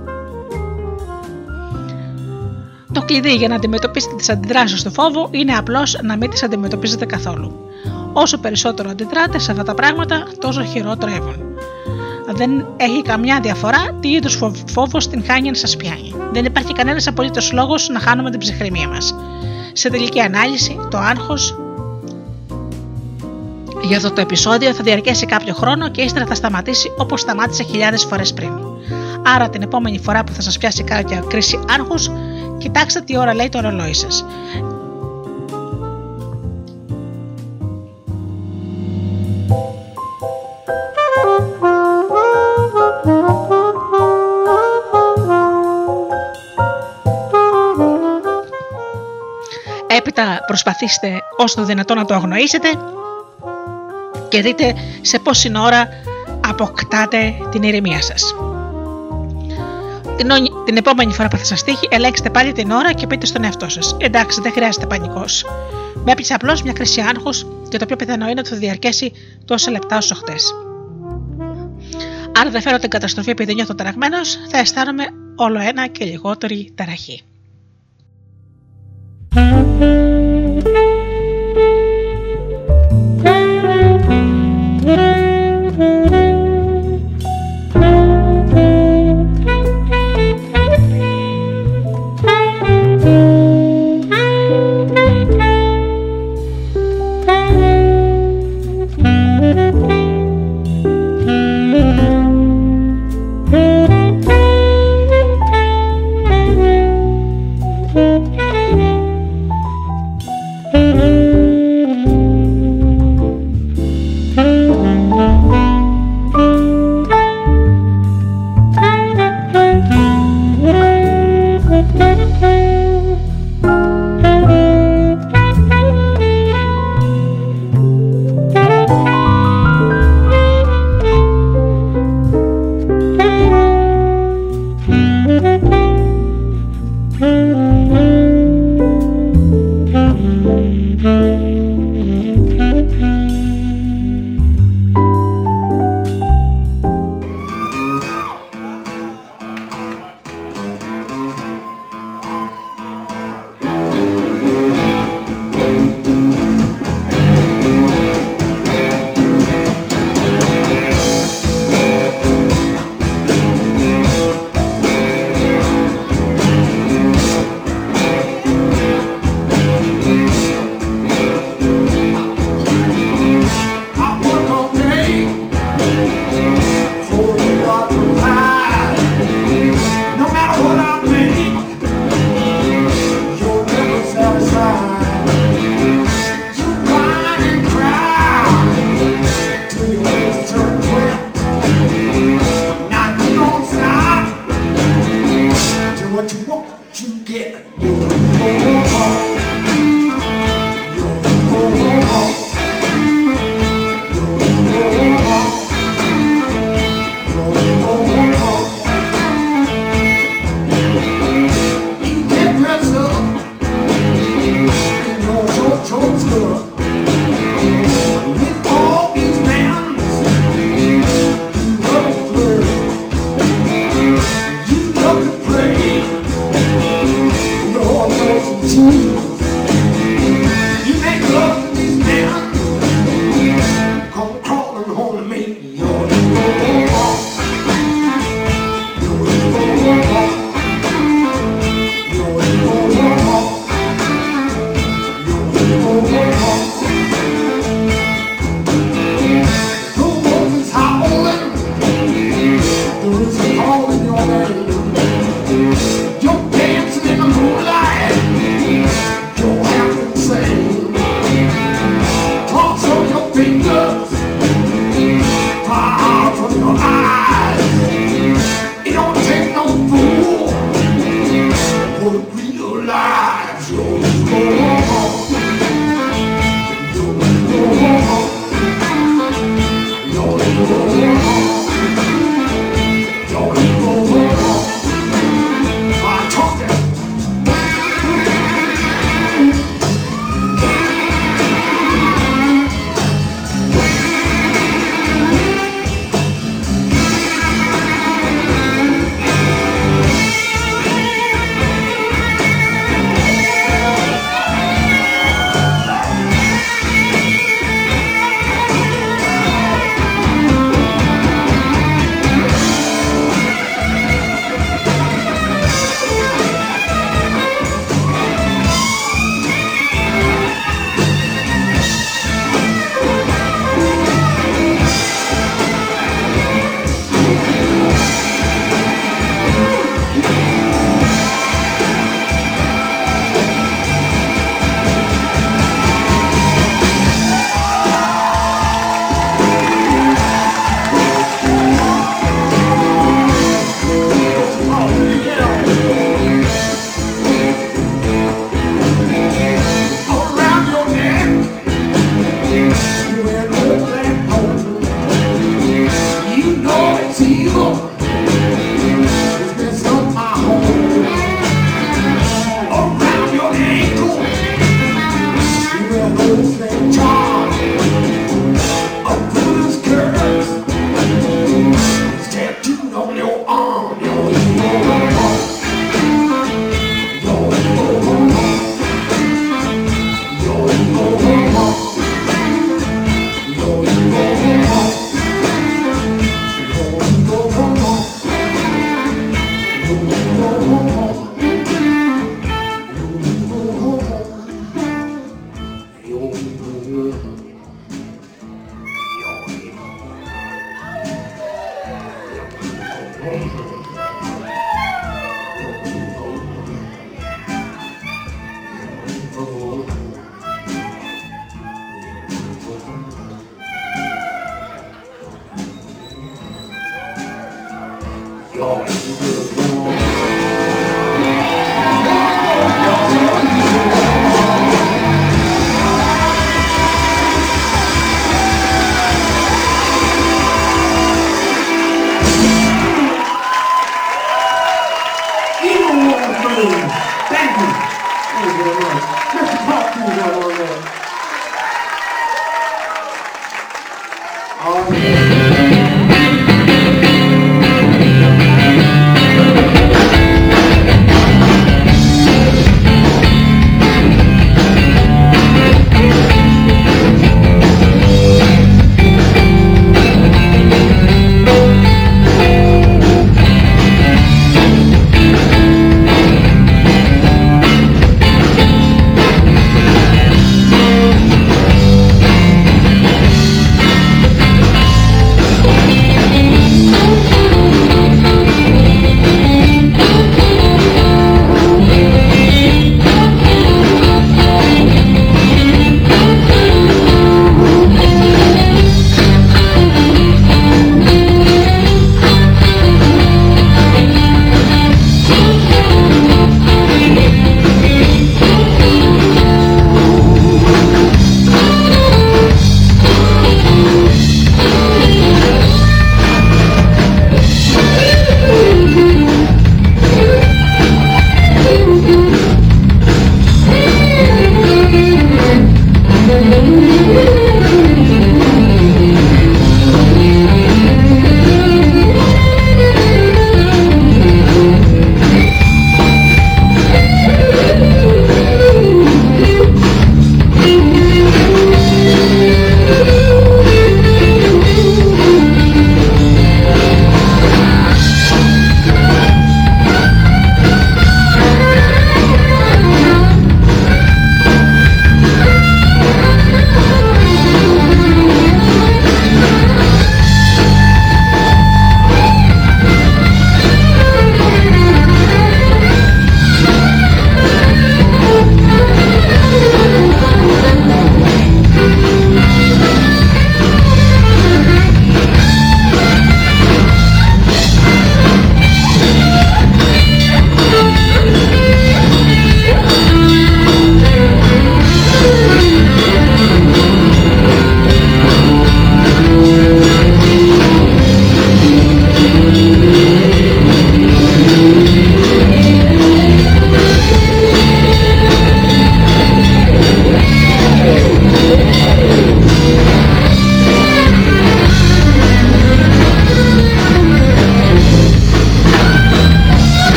Το κλειδί για να αντιμετωπίσετε τις αντιδράσεις στο φόβο είναι απλώς να μην τις αντιμετωπίζετε καθόλου. Όσο περισσότερο αντιδράτε σε αυτά τα πράγματα, τόσο χειρότερο έβουν. Δεν έχει καμιά διαφορά τι είδους φόβος την χάνει να σας πιάνει. Δεν υπάρχει κανένας απολύτως λόγος να χάνουμε την ψυχραιμία μας. Σε τελική ανάλυση, το άγχος για αυτό το επεισόδιο θα διαρκέσει κάποιο χρόνο και ύστερα θα σταματήσει όπως σταμάτησε χιλιάδες φορές πριν. Άρα την επόμενη φορά που θα σας πιάσει κάποια κρίση άγχους, κοιτάξτε τι ώρα λέει το ρολόι σας. Έπειτα προσπαθήστε όσο το δυνατόν να το αγνοήσετε και δείτε σε πόση ώρα αποκτάτε την ηρεμία σας. Την, την επόμενη φορά που θα σας τύχει, ελέγξτε πάλι την ώρα και πείτε στον εαυτό σας. Εντάξει, δεν χρειάζεται πανικός. Με έπεισε απλώς μια κρίση άγχους και το πιο πιθανό είναι ότι θα διαρκέσει τόσα λεπτά όσο χτες. Αν δεν φέρω την καταστροφή επειδή νιώθω ταραγμένος, θα αισθάνομαι όλο ένα και λιγότερη ταραχή.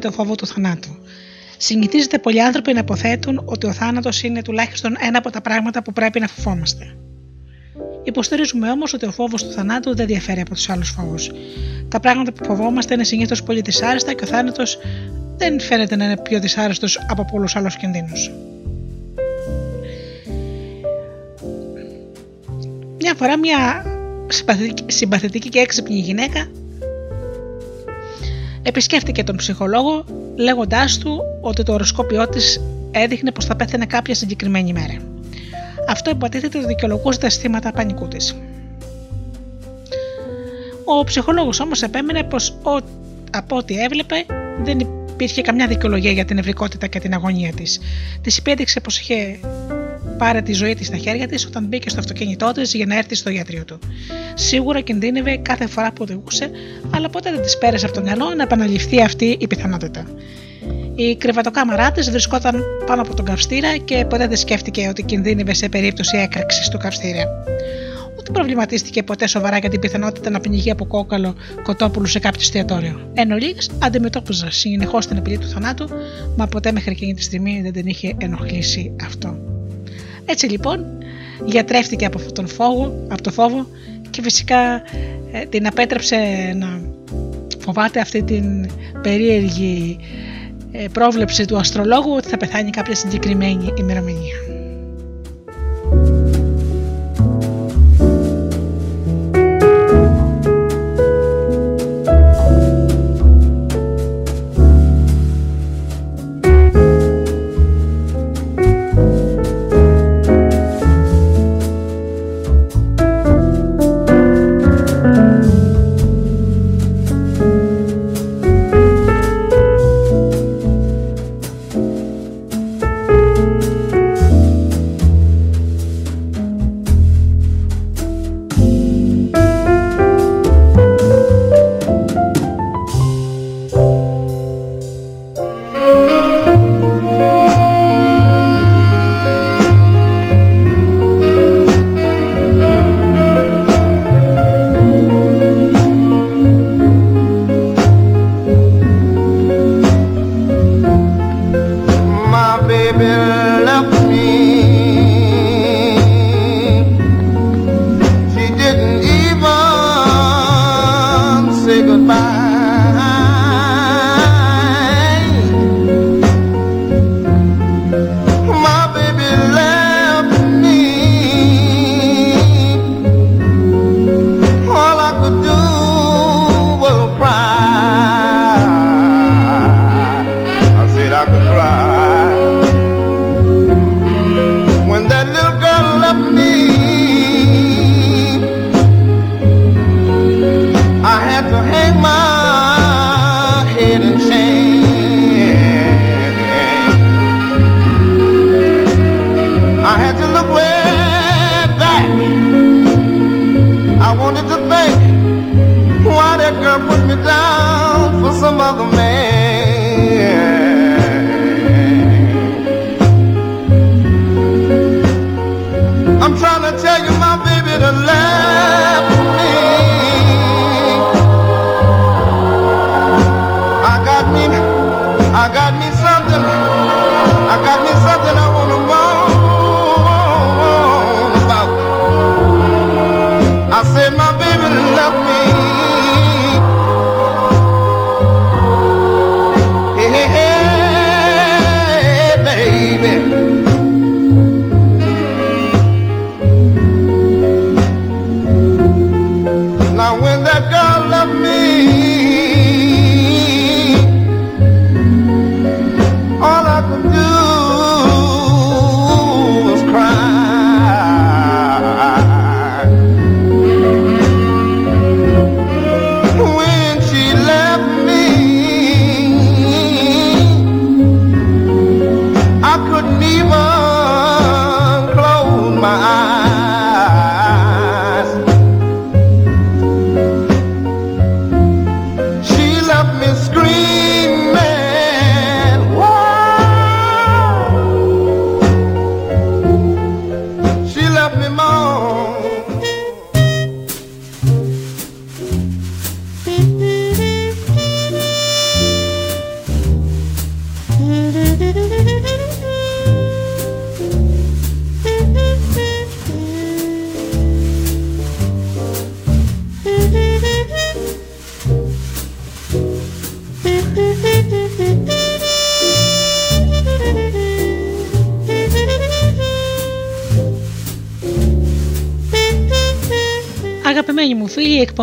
Το περιβόητο φόβο του θανάτου. Συνηθίζεται πολλοί άνθρωποι να υποθέτουν ότι ο θάνατος είναι τουλάχιστον ένα από τα πράγματα που πρέπει να φοβόμαστε. Υποστηρίζουμε όμως ότι ο φόβος του θανάτου δεν διαφέρει από τους άλλους φόβους. Τα πράγματα που φοβόμαστε είναι συνήθως πολύ δυσάρεστα και ο θάνατος δεν φαίνεται να είναι πιο δυσάρεστος από πολλούς άλλους κινδύνους. Μια φορά μια συμπαθητική- συμπαθητική και έξυπνη γυναίκα επισκέφτηκε τον ψυχολόγο λέγοντάς του ότι το οροσκόπιό της έδειχνε πως θα πέθαινε κάποια συγκεκριμένη μέρα. Αυτό υποτίθεται δικαιολογούσε τα αισθήματα πανικού της. Ο ψυχολόγος όμως επέμενε πως ο, από ό,τι έβλεπε δεν υπήρχε καμιά δικαιολογία για την νευρικότητα και την αγωνία της. Της υπέδειξε πως είχε πάρει τη ζωή της στα χέρια της όταν μπήκε στο αυτοκίνητό της για να έρθει στο γιατρίο του. Σίγουρα κινδύνευε κάθε φορά που οδηγούσε, αλλά ποτέ δεν της πέρασε από το μυαλό να επαναληφθεί αυτή η πιθανότητα. Η κρεβατοκάμαρά της βρισκόταν πάνω από τον καυστήρα και ποτέ δεν σκέφτηκε ότι κινδύνευε σε περίπτωση έκρηξη του καυστήρα. Ούτε προβληματίστηκε ποτέ σοβαρά για την πιθανότητα να πνιγεί από κόκαλο κοτόπουλου σε κάποιο εστιατόριο. Εν ολίγης, αντιμετώπιζε συνεχώς την απειλή του θανάτου, μα ποτέ μέχρι εκείνη τη στιγμή δεν την είχε ενοχλήσει αυτό. Έτσι λοιπόν, γιατρεύτηκε από αυτόν τον φόβο, από το φόβο και φυσικά ε, την απέτρεψε να φοβάται αυτή την περίεργη ε, πρόβλεψη του αστρολόγου ότι θα πεθάνει κάποια συγκεκριμένη ημερομηνία.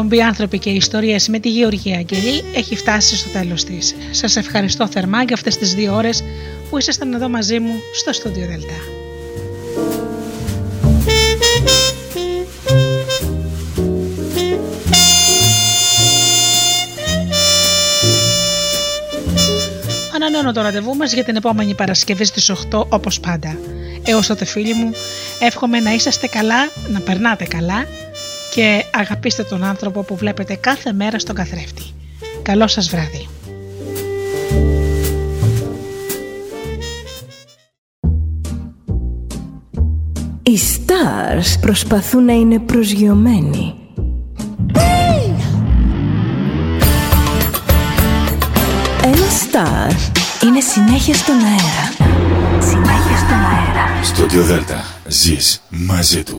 Εκπομπή Άνθρωποι και Ιστορίες με τη Γεωργία Αγγελή έχει φτάσει στο τέλος της. Σας ευχαριστώ θερμά για αυτές τις δύο ώρες που ήσασταν εδώ μαζί μου στο στούντιο Δελτά. Ανανεώνω το ραντεβού μας για την επόμενη Παρασκευή στις 8 όπως πάντα. Έως τότε φίλοι μου, εύχομαι να είσαστε καλά, να περνάτε καλά και αγαπήστε τον άνθρωπο που βλέπετε κάθε μέρα στον καθρέφτη. Καλό σας βράδυ. Οι stars προσπαθούν να είναι προσγειωμένοι. Ένα star είναι συνέχεια στον αέρα. Συνέχεια στον αέρα. Στο Δέλτα ζεις μαζί του.